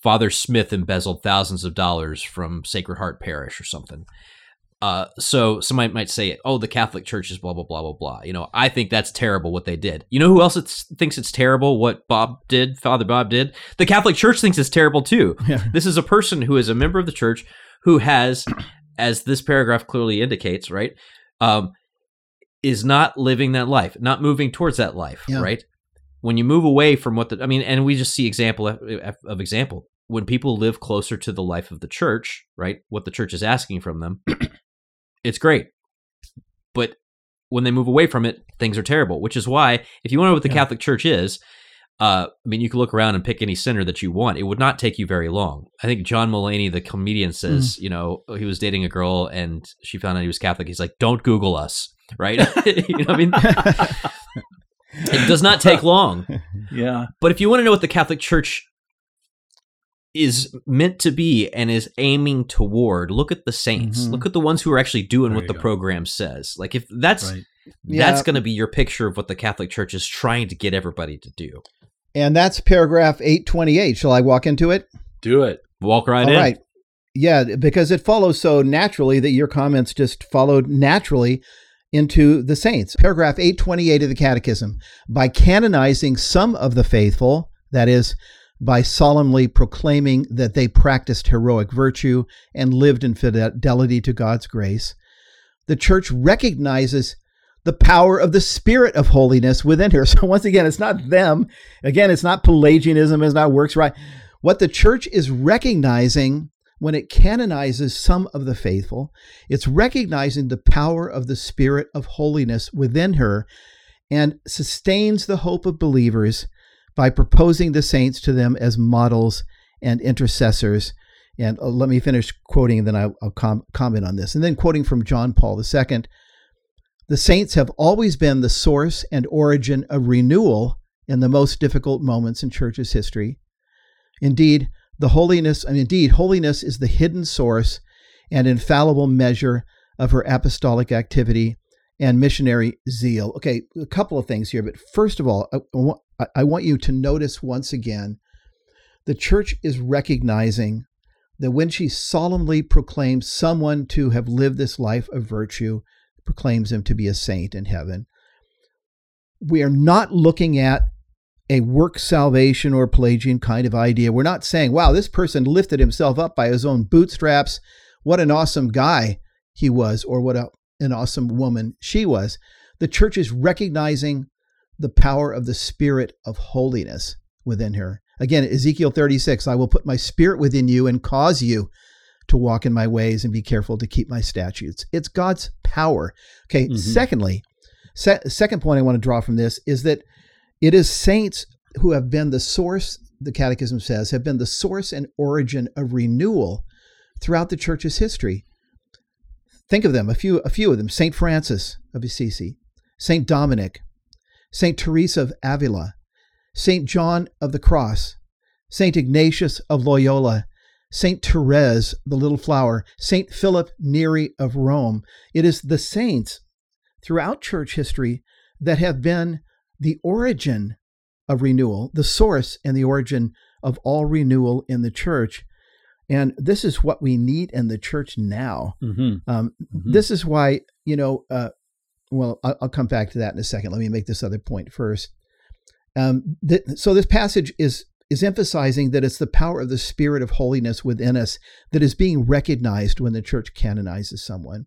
Father Smith embezzled thousands of dollars from Sacred Heart Parish or something. Uh, so somebody might say, "Oh, the Catholic Church is blah blah blah blah blah." You know, I think that's terrible what they did. You know who else it's, thinks it's terrible what Bob did, Father Bob did? The Catholic Church thinks it's terrible too. Yeah. This is a person who is a member of the church who has, as this paragraph clearly indicates, right, um, is not living that life, not moving towards that life, Yeah. right? When you move away from what the, I mean, and we just see example of, of example when people live closer to the life of the church, right? What the church is asking from them, it's great. But when they move away from it, things are terrible. Which is why, if you want to know what the Yeah. Catholic Church is, uh, I mean, you can look around and pick any sinner that you want. It would not take you very long. I think John Mulaney, the comedian, says, you know, he was dating a girl and she found out he was Catholic. He's like, "Don't Google us," right? you know, what I mean, it does not take long. Yeah. But if you want to know what the Catholic Church is meant to be and is aiming toward, look at the saints. Mhm. Look at the ones who are actually doing There what the go. program says. Like if that's Right. that's Yeah. going to be your picture of what the Catholic Church is trying to get everybody to do. And that's paragraph 828. Shall I walk into it? Do it. Walk right All in. right. Yeah, because it follows so naturally that your comments just followed naturally into the saints. Paragraph 828 of the Catechism. By canonizing some of the faithful, that is, by solemnly proclaiming that they practiced heroic virtue and lived in fidelity to God's grace, the church recognizes the power of the spirit of holiness within her. So once again, it's not them. Again, it's not Pelagianism, it's not works right. What the church is recognizing when it canonizes some of the faithful, it's recognizing the power of the spirit of holiness within her and sustains the hope of believers by proposing the saints to them as models and intercessors. And uh, let me finish quoting, and then I'll, com- comment on this. And then quoting from John Paul II The saints have always been the source and origin of renewal in the most difficult moments in church's history. Indeed, the holiness, and indeed, holiness is the hidden source and infallible measure of her apostolic activity and missionary zeal. Okay, a couple of things here, but first of all, I, want you to notice once again the church is recognizing that when she solemnly proclaims someone to have lived this life of virtue, proclaims him to be a saint in heaven, we are not looking at a work salvation or Pelagian kind of idea. We're not saying, wow, this person lifted himself up by his own bootstraps. What an awesome guy he was, or what a an awesome woman she was. The church is recognizing the power of the spirit of holiness within her. Again, Ezekiel 36 I will put my spirit within you and cause you to walk in my ways and be careful to keep my statutes. It's God's power. Okay, mm-hmm. secondly, se- second point I want to draw from this is that it is saints who have been the source, the Catechism says, have been the source and origin of renewal throughout the church's history. Think of them, a few, a few of them St. Francis of Assisi, St. Dominic, St. Teresa of Avila, St. John of the Cross, St. Ignatius of Loyola, St. Therese, the little flower, St. Philip Neri of Rome. It is the saints throughout church history that have been the origin of renewal, the source and the origin of all renewal in the church. And this is what we need in the church now. Mm-hmm. Um, mm-hmm. This is why, you know, uh, well, I'll, come back to that in a second. Let me make this other point first. Um, th- so this passage is is emphasizing that it's the power of the spirit of holiness within us that is being recognized when the church canonizes someone.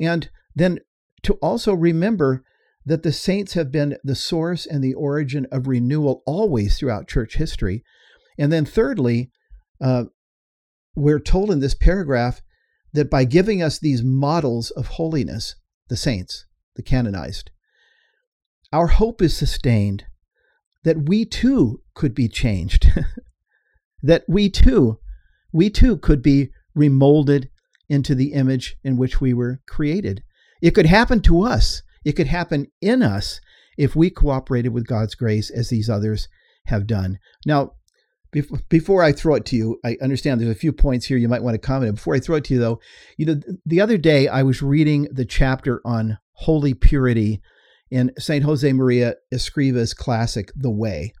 And then to also remember that the saints have been the source and the origin of renewal always throughout church history. And then, thirdly, uh, we're told in this paragraph that by giving us these models of holiness, the saints, the canonized, our hope is sustained that we too could be changed, that we too, we too could be remolded into the image in which we were created. It could happen to us. It could happen in us if we cooperated with God's grace as these others have done. Now, before I throw it to you, I understand there's a few points here you might want to comment. On. Before I throw it to you, though, you know, the other day I was reading the chapter on holy purity in St. Jose Maria Escriva's classic, The Way.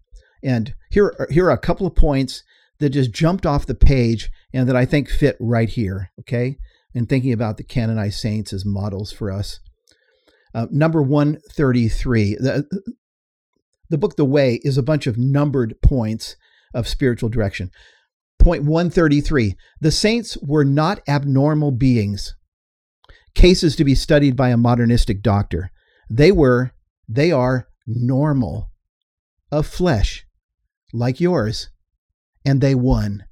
And here, are, here are a couple of points that just jumped off the page and that I think fit right here, okay? In thinking about the canonized saints as models for us. Uh, number 133. The, the book The Way is a bunch of numbered points of spiritual direction. Point 133 The saints were not abnormal beings, cases to be studied by a modernistic doctor. They were, they are normal, of flesh, like yours, and they won.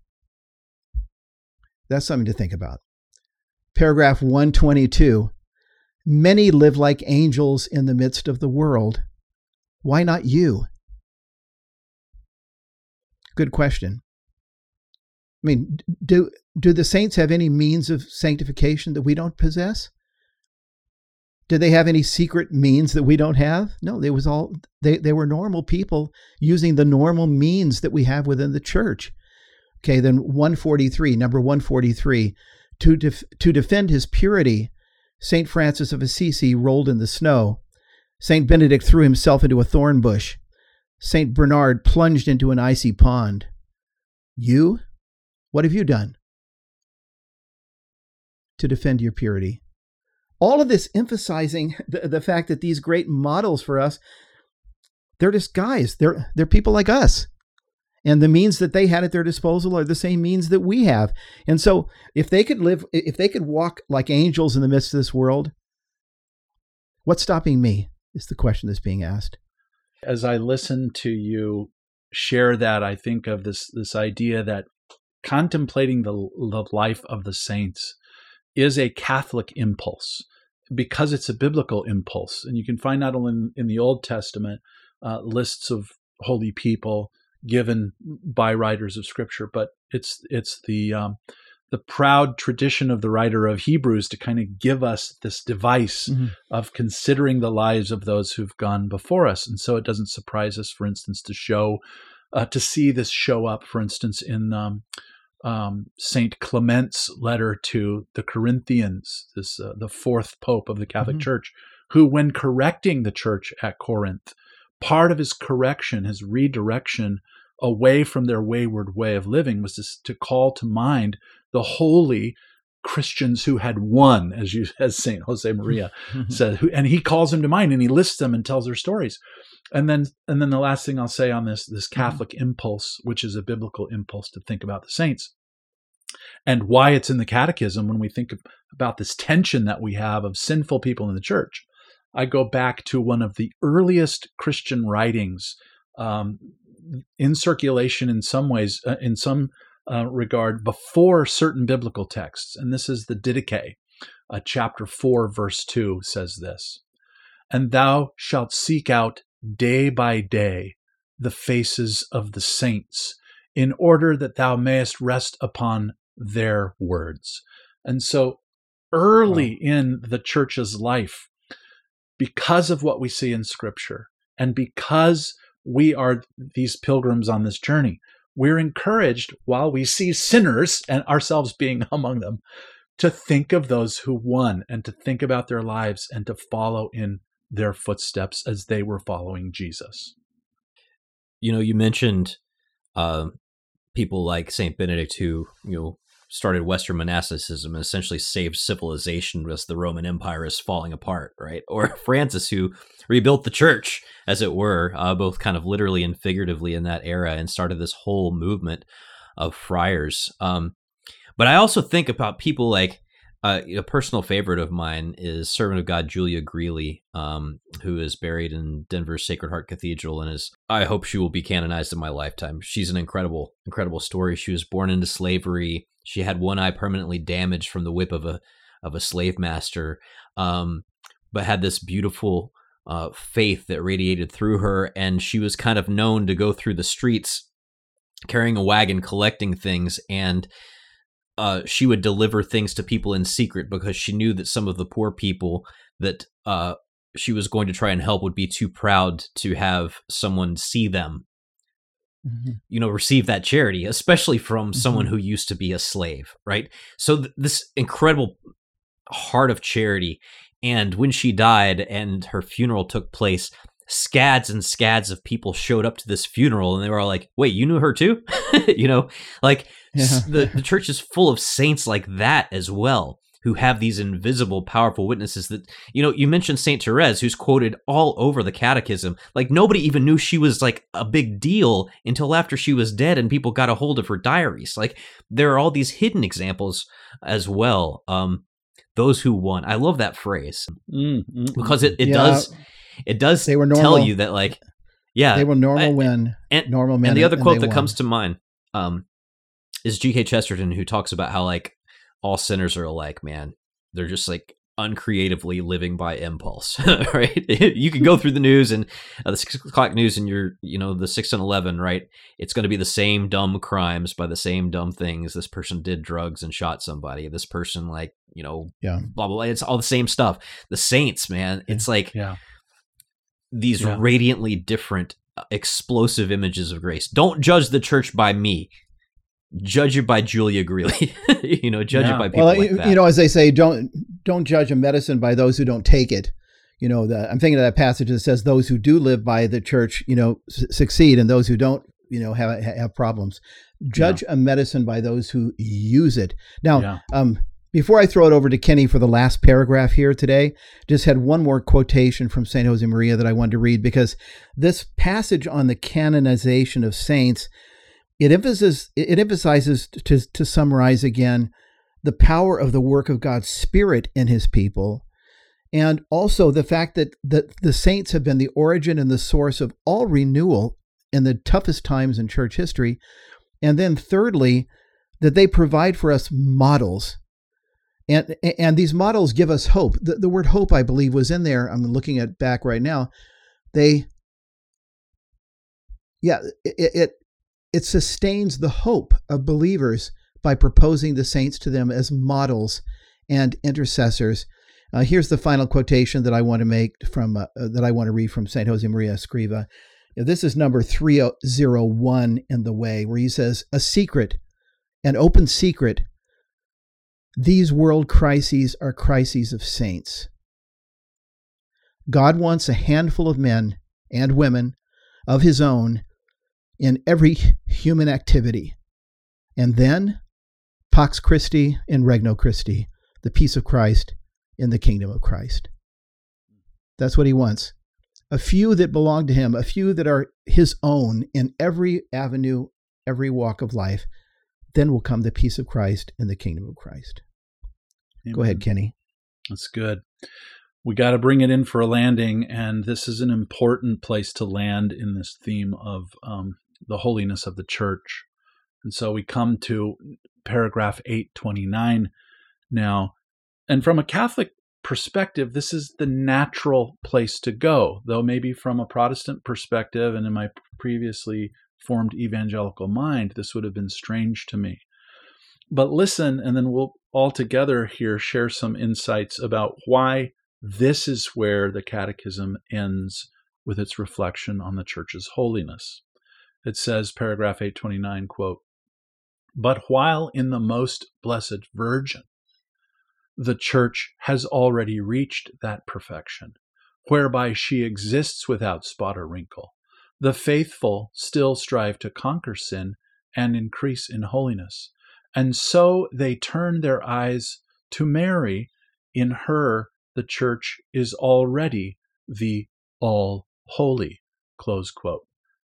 That's something to think about. Paragraph 122 Many live like angels in the midst of the world. Why not you? Good question. I mean, do do the saints have any means of sanctification that we don't possess? Did they have any secret means that we don't have? No, they was all they, they were normal people using the normal means that we have within the church. Okay, then 143, number 143, to def, to defend his purity, St. Francis of Assisi rolled in the snow. St. Benedict threw himself into a thorn bush. St. Bernard plunged into an icy pond. You? What have you done? To defend your purity. All of this emphasizing the, the fact that these great models for us, they're guys. They're, they're people like us and the means that they had at their disposal are the same means that we have. And so if they could live if they could walk like angels in the midst of this world, what's stopping me? Is the question that's being asked. As I listen to you share that, I think of this this idea that contemplating the, the life of the saints is a Catholic impulse because it's a biblical impulse. And you can find not only in, in the Old Testament uh, lists of holy people, given by writers of scripture, but it's it's the um, the proud tradition of the writer of Hebrews to kind of give us this device mm-hmm. of considering the lives of those who've gone before us, and so it doesn't surprise us, for instance, to show uh, to see this show up, for instance, in um, um, Saint Clement's letter to the Corinthians, this uh, the fourth pope of the Catholic mm-hmm. Church, who, when correcting the church at Corinth, part of his correction, his redirection away from their wayward way of living was to, to call to mind the holy Christians who had won, as you as Saint Jose Maria said, who, and he calls them to mind and he lists them and tells their stories. And then and then the last thing I'll say on this this mm-hmm. Catholic impulse, which is a biblical impulse to think about the saints, and why it's in the catechism when we think about this tension that we have of sinful people in the church. I go back to one of the earliest Christian writings um, in circulation in some ways, uh, in some uh, regard, before certain biblical texts. And this is the Didache, uh, chapter 4, verse 2 says this And thou shalt seek out day by day the faces of the saints, in order that thou mayest rest upon their words. And so early wow. in the church's life, because of what we see in scripture, and because we are these pilgrims on this journey, we're encouraged while we see sinners and ourselves being among them to think of those who won and to think about their lives and to follow in their footsteps as they were following Jesus. You know, you mentioned uh, people like Saint Benedict who you know started Western monasticism and essentially saved civilization as the Roman Empire is falling apart, right? Or Francis, who rebuilt the church, as it were, uh, both kind of literally and figuratively in that era, and started this whole movement of friars. Um, but I also think about people like uh, a personal favorite of mine is Servant of God Julia Greeley, um, who is buried in Denver's Sacred Heart Cathedral, and is I hope she will be canonized in my lifetime. She's an incredible, incredible story. She was born into slavery. She had one eye permanently damaged from the whip of a of a slave master, um, but had this beautiful uh, faith that radiated through her, and she was kind of known to go through the streets carrying a wagon, collecting things, and uh, she would deliver things to people in secret because she knew that some of the poor people that uh, she was going to try and help would be too proud to have someone see them mm-hmm. you know receive that charity especially from mm-hmm. someone who used to be a slave right so th- this incredible heart of charity and when she died and her funeral took place scads and scads of people showed up to this funeral and they were all like wait you knew her too? You know? Like yeah. the, the church is full of saints like that as well who have these invisible powerful witnesses that you know you mentioned saint therese who's quoted all over the catechism. Like nobody even knew she was like a big deal until after she was dead and people got a hold of her diaries. Like there are all these hidden examples as well um those who won. I love that phrase. Mm, mm, because it, it yeah. does it does they were normal. tell you that like yeah they were normal I, when and, normal men and the other quote that won. comes to mind um is G.K. Chesterton who talks about how like all sinners are alike, man. They're just like uncreatively living by impulse, right? you can go through the news and uh, the six o'clock news and you're, you know, the six and 11, right? It's going to be the same dumb crimes by the same dumb things. This person did drugs and shot somebody. This person, like, you know, yeah, blah, blah, blah. It's all the same stuff. The saints, man, it's like yeah. These yeah. radiantly different, uh, explosive images of grace. Don't judge the church by me judge it by Julia Greeley. you know, judge yeah. it by people well, like that. You know, as they say, don't don't judge a medicine by those who don't take it. You know, the, I'm thinking of that passage that says those who do live by the church, you know, succeed, and those who don't, you know, have have problems. Judge yeah. a medicine by those who use it. Now, yeah. um, before I throw it over to Kenny for the last paragraph here today, just had one more quotation from St. Josemaria that I wanted to read because this passage on the canonization of saints it emphasizes, it emphasizes to, to summarize again, the power of the work of God's Spirit in his people, and also the fact that, that the saints have been the origin and the source of all renewal in the toughest times in church history. And then, thirdly, that they provide for us models. And, and these models give us hope. The, the word hope, I believe, was in there. I'm looking at back right now. They, yeah, it, it it sustains the hope of believers by proposing the saints to them as models and intercessors. Uh, here's the final quotation that I want to make from uh, uh that I want to read from Saint Josemaria Escriva. This is number 301 in the way, where he says, A secret, an open secret, these world crises are crises of saints. God wants a handful of men and women of his own in every human activity. And then, Pax Christi in Regno Christi, the peace of Christ in the kingdom of Christ. That's what he wants. A few that belong to him, a few that are his own in every avenue, every walk of life. Then will come the peace of Christ and the kingdom of Christ. Amen. Go ahead, Kenny. That's good. We got to bring it in for a landing, and this is an important place to land in this theme of um, the holiness of the church. And so we come to paragraph 829 now. And from a Catholic perspective, this is the natural place to go, though maybe from a Protestant perspective and in my previously formed evangelical mind, this would have been strange to me. But listen, and then we'll all together here share some insights about why this is where the Catechism ends with its reflection on the Church's holiness. It says, paragraph 829, quote, But while in the most blessed Virgin, the Church has already reached that perfection, whereby she exists without spot or wrinkle. The faithful still strive to conquer sin and increase in holiness. And so they turn their eyes to Mary. In her, the church is already the all holy. Close quote.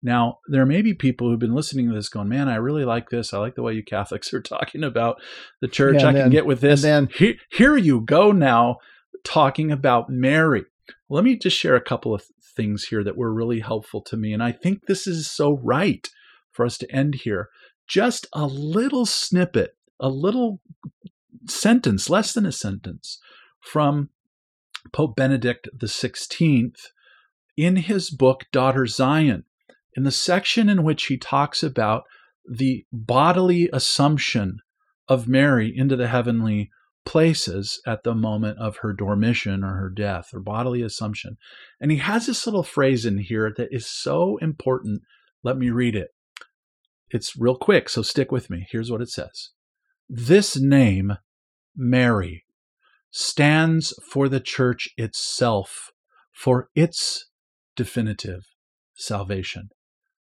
Now, there may be people who've been listening to this going, man, I really like this. I like the way you Catholics are talking about the church. Yeah, I then, can get with this. then, here, here you go now talking about Mary. Let me just share a couple of things here that were really helpful to me. And I think this is so right for us to end here. Just a little snippet, a little sentence, less than a sentence, from Pope Benedict XVI in his book, Daughter Zion in the section in which he talks about the bodily assumption of Mary into the heavenly places at the moment of her dormition or her death or bodily assumption. And he has this little phrase in here that is so important. Let me read it. It's real quick, so stick with me. Here's what it says This name, Mary, stands for the church itself, for its definitive salvation.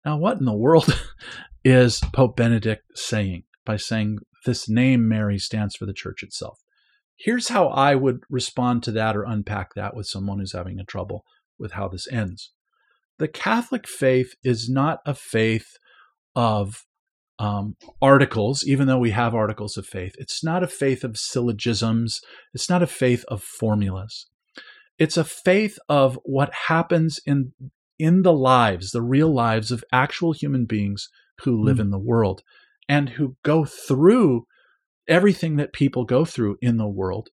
Now, what in the world is Pope Benedict saying by saying this name Mary stands for the church itself? Here's how I would respond to that or unpack that with someone who's having a trouble with how this ends. The Catholic faith is not a faith of um, articles, even though we have articles of faith. It's not a faith of syllogisms. It's not a faith of formulas. It's a faith of what happens in in the lives, the real lives of actual human beings who live mm. in the world and who go through everything that people go through in the world.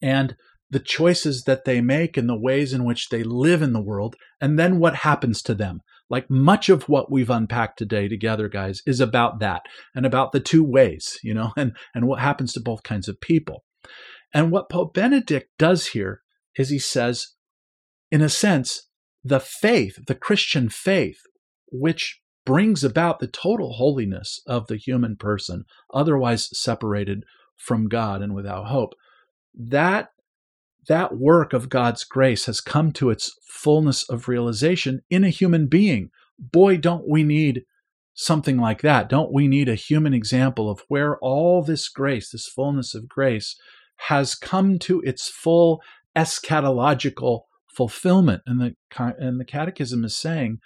And the choices that they make and the ways in which they live in the world and then what happens to them. Like much of what we've unpacked today together guys is about that and about the two ways you know and and what happens to both kinds of people. And what pope benedict does here is he says in a sense the faith, the Christian faith, which brings about the total holiness of the human person, otherwise separated from God and without hope. That that work of God's grace has come to its fullness of realization in a human being. Boy, don't we need something like that. Don't we need a human example of where all this grace, this fullness of grace, has come to its full eschatological fulfillment. And the and the Catechism is saying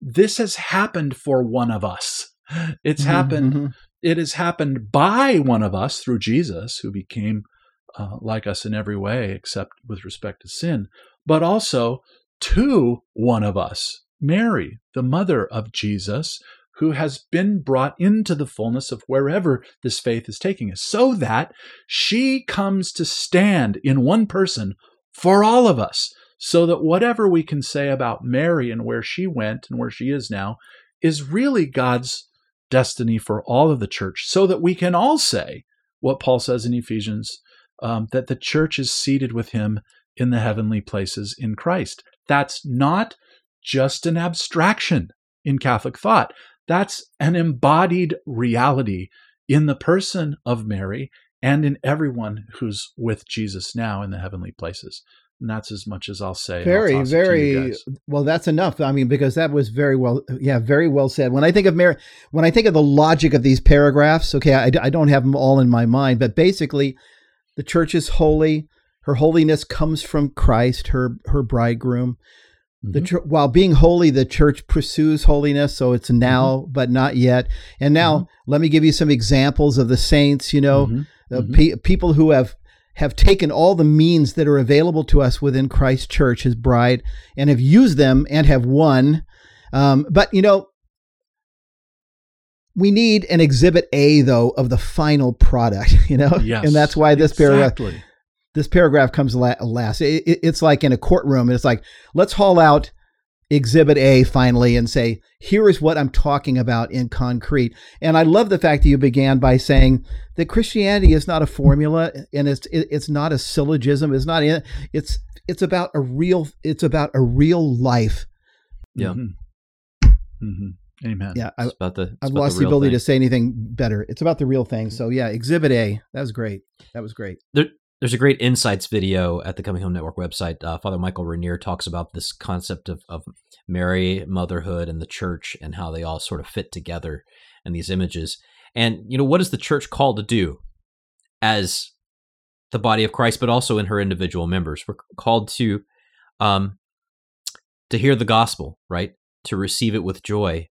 this has happened for one of us. It's mm-hmm, happened. Mm-hmm. It has happened by one of us through Jesus, who became uh, like us in every way, except with respect to sin, but also to one of us, Mary, the mother of Jesus, who has been brought into the fullness of wherever this faith is taking us, so that she comes to stand in one person for all of us so that whatever we can say about Mary and where she went and where she is now is really God's destiny for all of the church, so that we can all say what Paul says in Ephesians um, that the church is seated with him in the heavenly places in Christ. That's not just an abstraction in Catholic thought, that's an embodied reality in the person of Mary and in everyone who's with Jesus now in the heavenly places. And that's as much as I'll say. Very, I'll very well. That's enough. I mean, because that was very well, yeah, very well said. When I think of Mary, when I think of the logic of these paragraphs, okay, I, I don't have them all in my mind, but basically, the church is holy. Her holiness comes from Christ, her her bridegroom. The ch- while being holy, the church pursues holiness, so it's now but not yet. And now, let me give you some examples of the saints. You know, Mhm. uh, Mhm. pe- people who have have taken all the means that are available to us within Christ's church, His bride, and have used them and have won. Um, but you know, we need an exhibit A though of the final product. You know, Yes, and that's why this paragraph this paragraph comes last. It, it- it's like in a courtroom. It's like let's haul out Exhibit A finally and say, here is what I'm talking about in concrete. And I love the fact that you began by saying that Christianity is not a formula and it's it, it's not a syllogism. It's not in, it's it's about a real it's about a real life. Yeah. Mhm. Mhm. Amen. Yeah, I, It's about the. it's I've about lost the, real ability thing. to say anything better. It's about the real thing. So yeah, Exhibit A. That was great. That was great. There's a great insights video at the Coming Home Network website. Uh, Father Michael Rainier talks about this concept of, of Mary, motherhood, and the church, and how they all sort of fit together in these images. And you know, what is the church called to do as the body of Christ, but also in her individual members? We're called to um, to hear the gospel, right? To receive it with joy.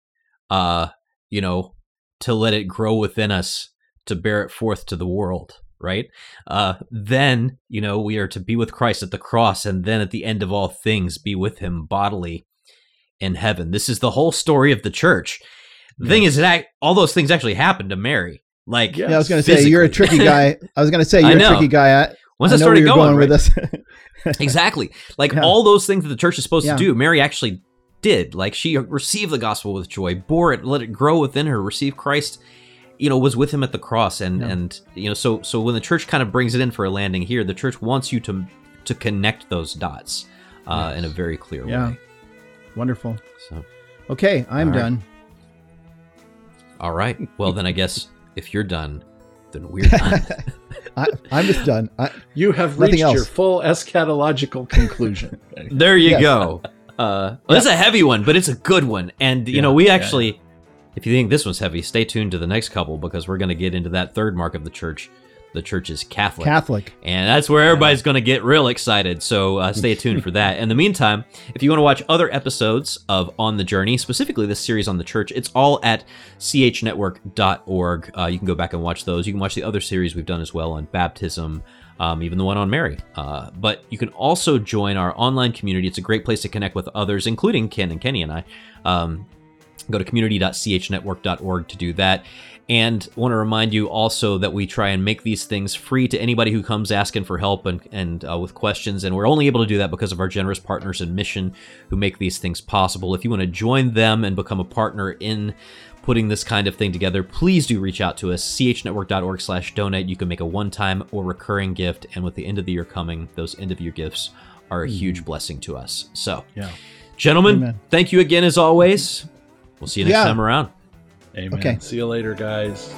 Uh, you know, to let it grow within us, to bear it forth to the world, right? uh, then you know we are to be with Christ at the cross, and then at the end of all things, be with Him bodily in heaven. This is the whole story of the church. The thing is, that all those things actually happened to Mary. Like, Yeah. Yeah, I was going to say you're a tricky guy. I was going to say you're a tricky guy. I, once I I, started going, going, right? with this. exactly, like Yeah. all those things that the church is supposed Yeah. to do, Mary actually did. Like she received the gospel with joy, bore it, let it grow within her, receive Christ. You know, was with him at the cross, and Yeah. and you know, so so when the church kind of brings it in for a landing here, the church wants you to to connect those dots uh, in a very clear Yeah. way. Wonderful. So, Okay, I'm All right. done. all right. Well, then I guess if you're done, then we're done. I, I'm just done. I, You have Nothing reached your full eschatological conclusion. there you Yes. go. Uh, well, it's a heavy one, but it's a good one. And you Yeah, know, we yeah, actually, if you think this one's heavy, stay tuned to the next couple because we're going to get into that third mark of the church. The church is Catholic. Catholic. And that's where everybody's going to get real excited. So uh, stay tuned for that. In the meantime, if you want to watch other episodes of On the Journey, specifically this series on the church, it's all at chnetwork.org. Uh, you can go back and watch those. You can watch the other series we've done as well on baptism, um, even the one on Mary. Uh, but you can also join our online community. It's a great place to connect with others, including Ken and Kenny and I. Um, go to community.chnetwork.org to do that. And want to remind you also that we try and make these things free to anybody who comes asking for help and, and uh, with questions. And we're only able to do that because of our generous partners in mission who make these things possible. If you want to join them and become a partner in putting this kind of thing together, please do reach out to us. chnetwork.org slash donate. You can make a one-time or recurring gift. And with the end of the year coming, those end of year gifts are a huge blessing to us. So, Yeah. gentlemen, Amen. thank you again as always. We'll see you next Yeah. time around. Amen. Okay. See you later, guys.